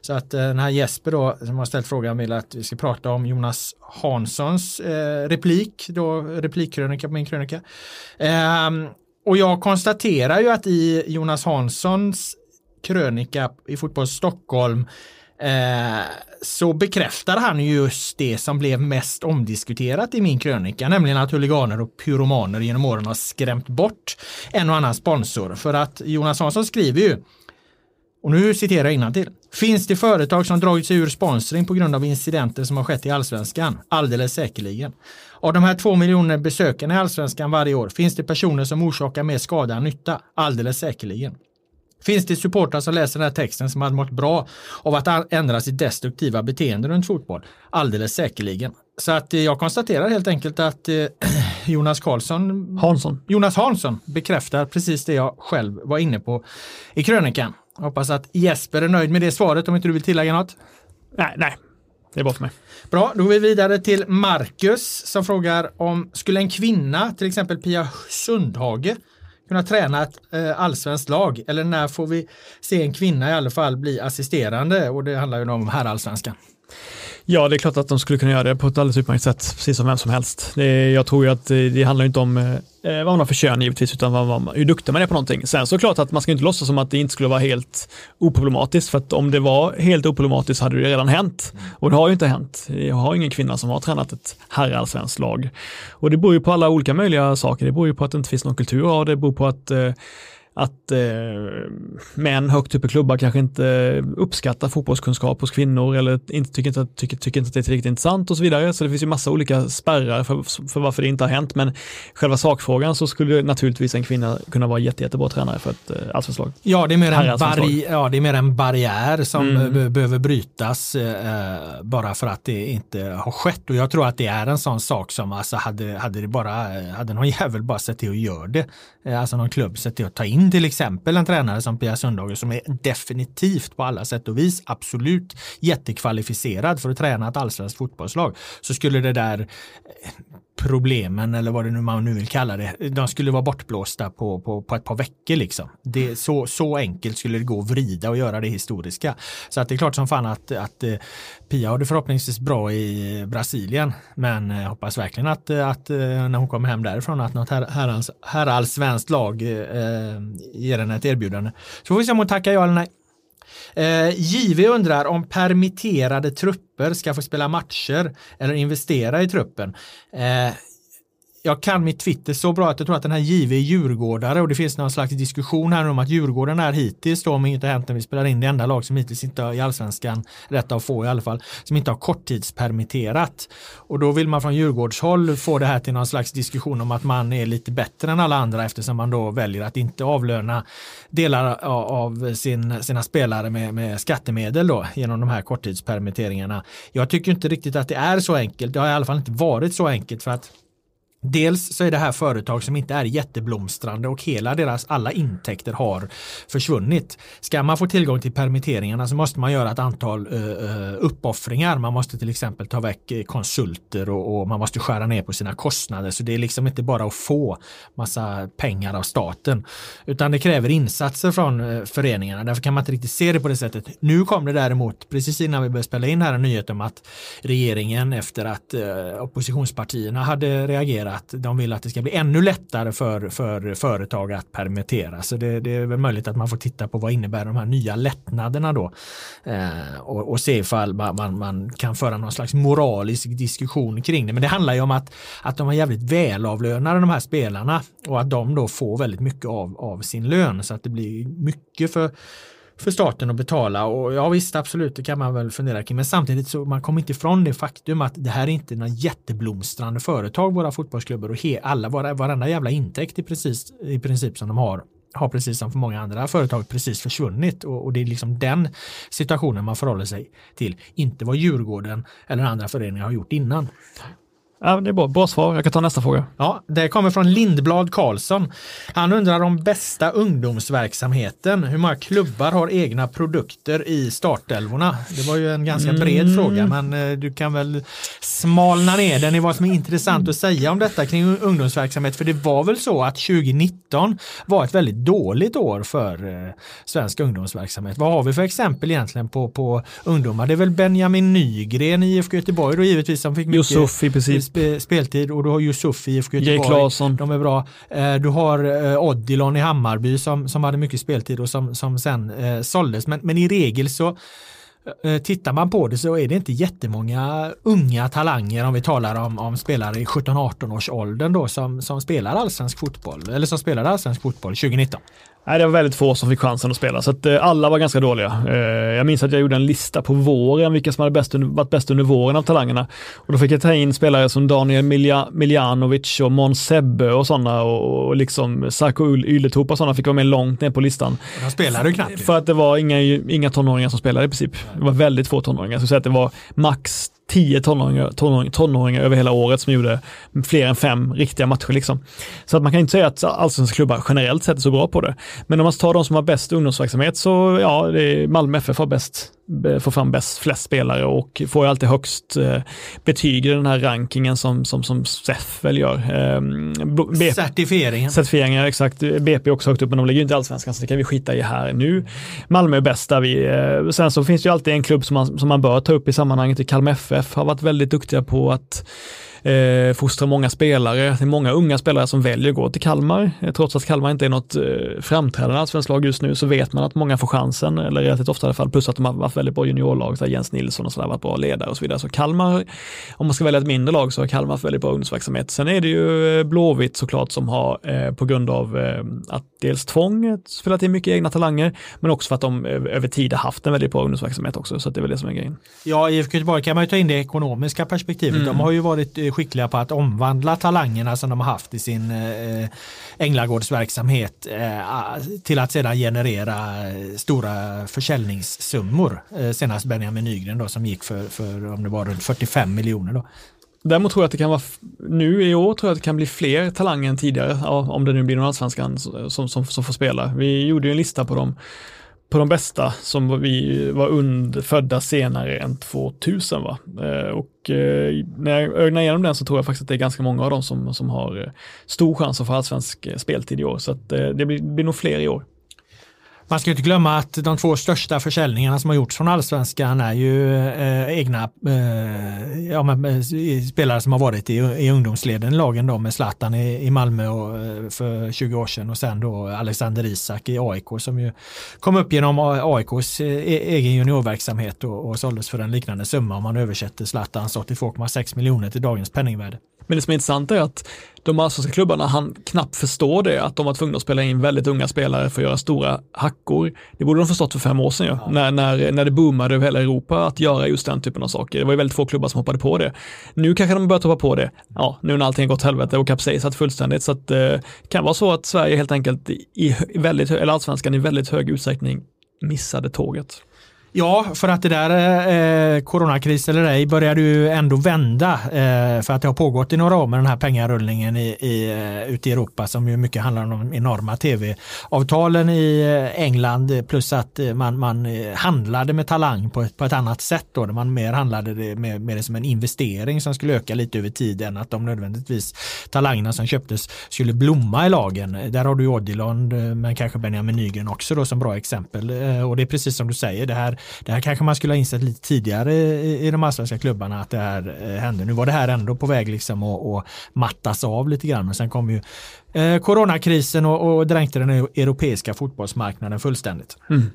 Så att uh, den här Jesper då som har ställt frågan vill att vi ska prata om Jonas Hanssons uh, replik, då replikkrönika på min krönika. Uh, och jag konstaterar ju att i Jonas Hanssons krönika i Fotboll Stockholm eh, så bekräftar han just det som blev mest omdiskuterat i min krönika, nämligen att huliganer och pyromaner genom åren har skrämt bort en och annan sponsor. För att Jonas Hansson skriver ju, och nu citerar jag till. Finns det företag som dragit sig ur sponsring på grund av incidenter som har skett i allsvenskan? Alldeles säkerligen. Av de här två miljoner besökarna i allsvenskan varje år finns det personer som orsakar mer skada än nytta? Alldeles säkerligen. Finns det supportrar som läser den här texten som hade mått bra av att ändra sitt destruktiva beteende runt fotboll? Alldeles säkerligen. Så att eh, jag konstaterar helt enkelt att eh, *clears throat* Jonas Karlsson, Hansson. Jonas Hansson bekräftar precis det jag själv var inne på i krönikan. Hoppas att Jesper är nöjd med det svaret om inte du vill tillägga något. Nej, nej, det är bra för mig. Bra, då går vi vidare till Marcus som frågar om skulle en kvinna, till exempel Pia Sundhage, kunna träna ett eh, allsvenskt lag? Eller när får vi se en kvinna i alla fall bli assisterande? Och det handlar ju om herrallsvenskan. Ja, det är klart att de skulle kunna göra det på ett alldeles utmärkt sätt, precis som vem som helst. Det, jag tror ju att det handlar inte om eh, vad man har för kön givetvis, utan vad man, hur duktig man är på någonting. Sen så klart att man ska inte låtsas som att det inte skulle vara helt oproblematiskt, för att om det var helt oproblematiskt hade det redan hänt. Och det har ju inte hänt. Jag har ingen kvinna som har tränat ett herrallsvenskt lag. Och det beror ju på alla olika möjliga saker. Det beror ju på att det inte finns någon kultur av det, det beror på att eh, att eh, män högt upp i klubbar kanske inte uppskattar fotbollskunskap hos kvinnor eller inte tycker, inte, tycker, tycker inte att det är tillräckligt intressant och så vidare. Så det finns ju massa olika spärrar för, för varför det inte har hänt. Men själva sakfrågan så skulle naturligtvis en kvinna kunna vara jätte, jättebra tränare för ett eh, allsvenskt lag. Ja, det är mer en, barri ja, det är mer en barriär som mm. behöver brytas eh, bara för att det inte har skett. Och jag tror att det är en sån sak som alltså hade, hade det bara, hade någon *laughs* jävel bara sett till att göra det, eh, alltså någon klubb sett till att ta in till exempel en tränare som Pia Sundhage som är definitivt på alla sätt och vis absolut jättekvalificerad för att träna ett allsvenskt fotbollslag så skulle det där eh, problemen eller vad det nu man nu vill kalla det, de skulle vara bortblåsta på, på, på ett par veckor liksom. Det, så, så enkelt skulle det gå att vrida och göra det historiska. Så att det är klart som fan att, att eh, Pia har det förhoppningsvis bra i Brasilien, men jag hoppas verkligen att, eh, att när hon kommer hem därifrån att något herrallsvenskt här, här lag eh, ger henne ett erbjudande. Så får vi se om hon tackar ja eller nej. Eh, JV undrar om permitterade trupper ska få spela matcher eller investera i truppen. Eh, jag kan mitt Twitter så bra att jag tror att den här JV är djurgårdare och det finns någon slags diskussion här om att Djurgården är hittills då, om inget har hänt när vi spelar in det enda lag som hittills inte har i allsvenskan, rätt av få i alla fall, som inte har korttidspermitterat. Och då vill man från Djurgårdshåll få det här till någon slags diskussion om att man är lite bättre än alla andra eftersom man då väljer att inte avlöna delar av sin, sina spelare med, med skattemedel då genom de här korttidspermitteringarna. Jag tycker inte riktigt att det är så enkelt. Det har i alla fall inte varit så enkelt för att Dels så är det här företag som inte är jätteblomstrande och hela deras alla intäkter har försvunnit. Ska man få tillgång till permitteringarna så måste man göra ett antal uh, uppoffringar. Man måste till exempel ta väck eh, konsulter och, och, man måste skära ner på sina kostnader. Så det är liksom inte bara att få massa pengar av staten utan det kräver insatser från uh, föreningarna. Därför kan man inte riktigt se det på det sättet. Nu kom det däremot precis innan vi började spela in här en nyhet om att regeringen efter att uh, oppositionspartierna hade reagerat att de vill att det ska bli ännu lättare för, för företag att permittera. Så det, det är väl möjligt att man får titta på vad innebär de här nya lättnaderna då eh, och, och, se ifall man, man, man, kan föra någon slags moralisk diskussion kring det. Men det handlar ju om att, att de är jävligt välavlönade de här spelarna och att de då får väldigt mycket av, av sin lön så att det blir mycket för för staten att betala och ja visst absolut det kan man väl fundera kring men samtidigt så man kommer inte ifrån det faktum att det här är inte några jätteblomstrande företag våra fotbollsklubbar och he, alla varenda jävla intäkt i, precis, i princip som de har har precis som för många andra företag precis försvunnit och, och, det är liksom den situationen man förhåller sig till. Inte vad Djurgården eller andra föreningar har gjort innan. Ja, det är bra. Bra svar. Jag kan ta nästa fråga. Ja, det kommer från Lindblad Karlsson. Han undrar om bästa ungdomsverksamheten. Hur många klubbar har egna produkter i startelvorna? Det var ju en ganska bred mm. fråga, men eh, du kan väl smalna ner den i vad som är intressant att säga om detta kring ungdomsverksamhet. För det var väl så att 2019 var ett väldigt dåligt år för eh, svensk ungdomsverksamhet. Vad har vi för exempel egentligen på, på ungdomar? Det är väl Benjamin Nygren i IFK Göteborg då givetvis som fick mycket Yusuf i princip spe, speltid och du har Yusuf i IFK Göteborg. De är bra. Eh, du har eh, Odilon i Hammarby som, som hade mycket speltid och som, som sen eh, såldes. Men, men i regel så Tittar man på det så är det inte jättemånga unga talanger om vi talar om, om spelare i 17-18 års åldern då som, som spelar allsvensk fotboll eller som spelade allsvensk fotboll 2019. Nej, det var väldigt få som fick chansen att spela, så att, eh, alla var ganska dåliga. Eh, jag minns att jag gjorde en lista på våren, vilka som hade bäst under, varit bäst under våren av talangerna. Och då fick jag ta in spelare som Daniel Milja, Miljanovic och Måns Sebbe och sådana och, och liksom Sarko Ylätup och sådana fick vara med långt ner på listan. De spelade ju knappt. För att det var inga, inga tonåringar som spelade i princip. Det var väldigt få tonåringar. Jag skulle säga att det var max tio tonåringar, tonåringar, tonåringar över hela året som gjorde fler än fem riktiga matcher. Liksom. Så att man kan inte säga att allsvenska klubbar generellt sett är så bra på det. Men om man tar de som har bäst ungdomsverksamhet så ja, det är Malmö FF har bäst får fram bäst, flest spelare och får alltid högst eh, betyg i den här rankingen som, som, som SEF väl gör. Eh, BP, Certifieringen. Certifieringar, exakt. BP är också högt upp, men de ligger inte i allsvenskan, så det kan vi skita i här nu. Malmö är bäst där vi, eh, sen så finns det ju alltid en klubb som man, som man bör ta upp i sammanhanget, Kalmar FF har varit väldigt duktiga på att eh, fostrar många spelare. Det är många unga spelare som väljer att gå till Kalmar. Eh, trots att Kalmar inte är något eh, framträdande allsvenskt lag just nu så vet man att många får chansen, eller relativt ofta i alla fall, plus att de har varit väldigt bra juniorlag, så Jens Nilsson och sådär, varit bra ledare och så vidare. Så Kalmar, om man ska välja ett mindre lag så har Kalmar haft väldigt bra ungdomsverksamhet. Sen är det ju eh, Blåvitt såklart som har, eh, på grund av eh, att dels tvång spelat in mycket egna talanger, men också för att de över tid har haft en väldigt bra ungdomsverksamhet också, så det är väl det som är grejen. Ja, IFK Göteborg kan man ju ta in det ekonomiska perspektivet. Mm. De har ju varit skickliga på att omvandla talangerna som de har haft i sin eh, eh Änglagårdsverksamhet eh, till att sedan generera eh, stora försäljningssummor. Senast Benjamin Nygren då som gick för, för om det var runt 45 miljoner då. Däremot tror jag att det kan vara, nu i år tror jag att det kan bli fler talanger än tidigare, ja, om det nu blir någon allsvenskan som, som, som får spela. Vi gjorde ju en lista på dem på de bästa som vi var und, födda senare än 2000. Va? Eh, och eh, när jag ögnar igenom den så tror jag faktiskt att det är ganska många av dem som, som har eh, stor chans att få allsvensk speltid i år. Så att det blir, blir nog fler i år. Man ska inte glömma att de två största försäljningarna som har gjorts från allsvenskan är ju eh, egna eh, ja, men, eh, spelare som har varit i, i ungdomsleden i lagen då med Zlatan i, i Malmö och, eh, för 20 år sedan och sen då Alexander Isak i AIK som ju kom upp genom AIKs eh, e, egen juniorverksamhet och, och såldes för en liknande summa om man översätter Zlatans 82,6 miljoner till dagens penningvärde. Men det som är intressant är att de allsvenska klubbarna han knappt förstår det, att de var tvungna att spela in väldigt unga spelare för att göra stora hackor. Det borde de förstått för fem år sedan ju, ja. när, när, när det boomade över hela Europa att göra just den typen av saker. Det var ju väldigt få klubbar som hoppade på det. Nu kanske de börjar hoppa på det, ja, nu när allting har gått helvete och kapsejsat fullständigt, så att det eh, kan vara så att Sverige helt enkelt i väldigt, eller allsvenskan i väldigt hög utsträckning missade tåget. Ja, för att det där eh, eh coronakris eller ej började ju ändå vända eh, för att det har pågått i några år med den här pengarullningen i, i, eh, ute i Europa som ju mycket handlar om de enorma tv-avtalen i eh, England plus att man, man handlade med talang på ett, på ett annat sätt då, där man mer handlade det med, med det som en investering som skulle öka lite över tid än att de nödvändigtvis talangerna som köptes skulle blomma i lagen. Där har du Odilon men kanske Benjamin Nygren också då som bra exempel och det är precis som du säger, det här det här kanske man skulle ha insett lite tidigare i, i de allsvenska klubbarna att det här eh, hände. Nu var det här ändå på väg liksom att, att mattas av lite grann men sen kom ju eh, coronakrisen och, och dränkte den e-, europeiska fotbollsmarknaden fullständigt. Mm.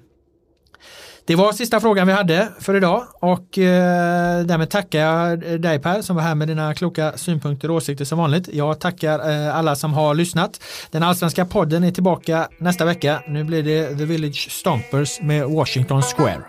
Det var sista frågan vi hade för idag och eh, därmed tackar jag eh, dig Per som var här med dina kloka synpunkter och åsikter som vanligt. Jag tackar eh, alla som har lyssnat. Den allsvenska podden är tillbaka nästa vecka. Nu blir det The Village Stompers med Washington Square.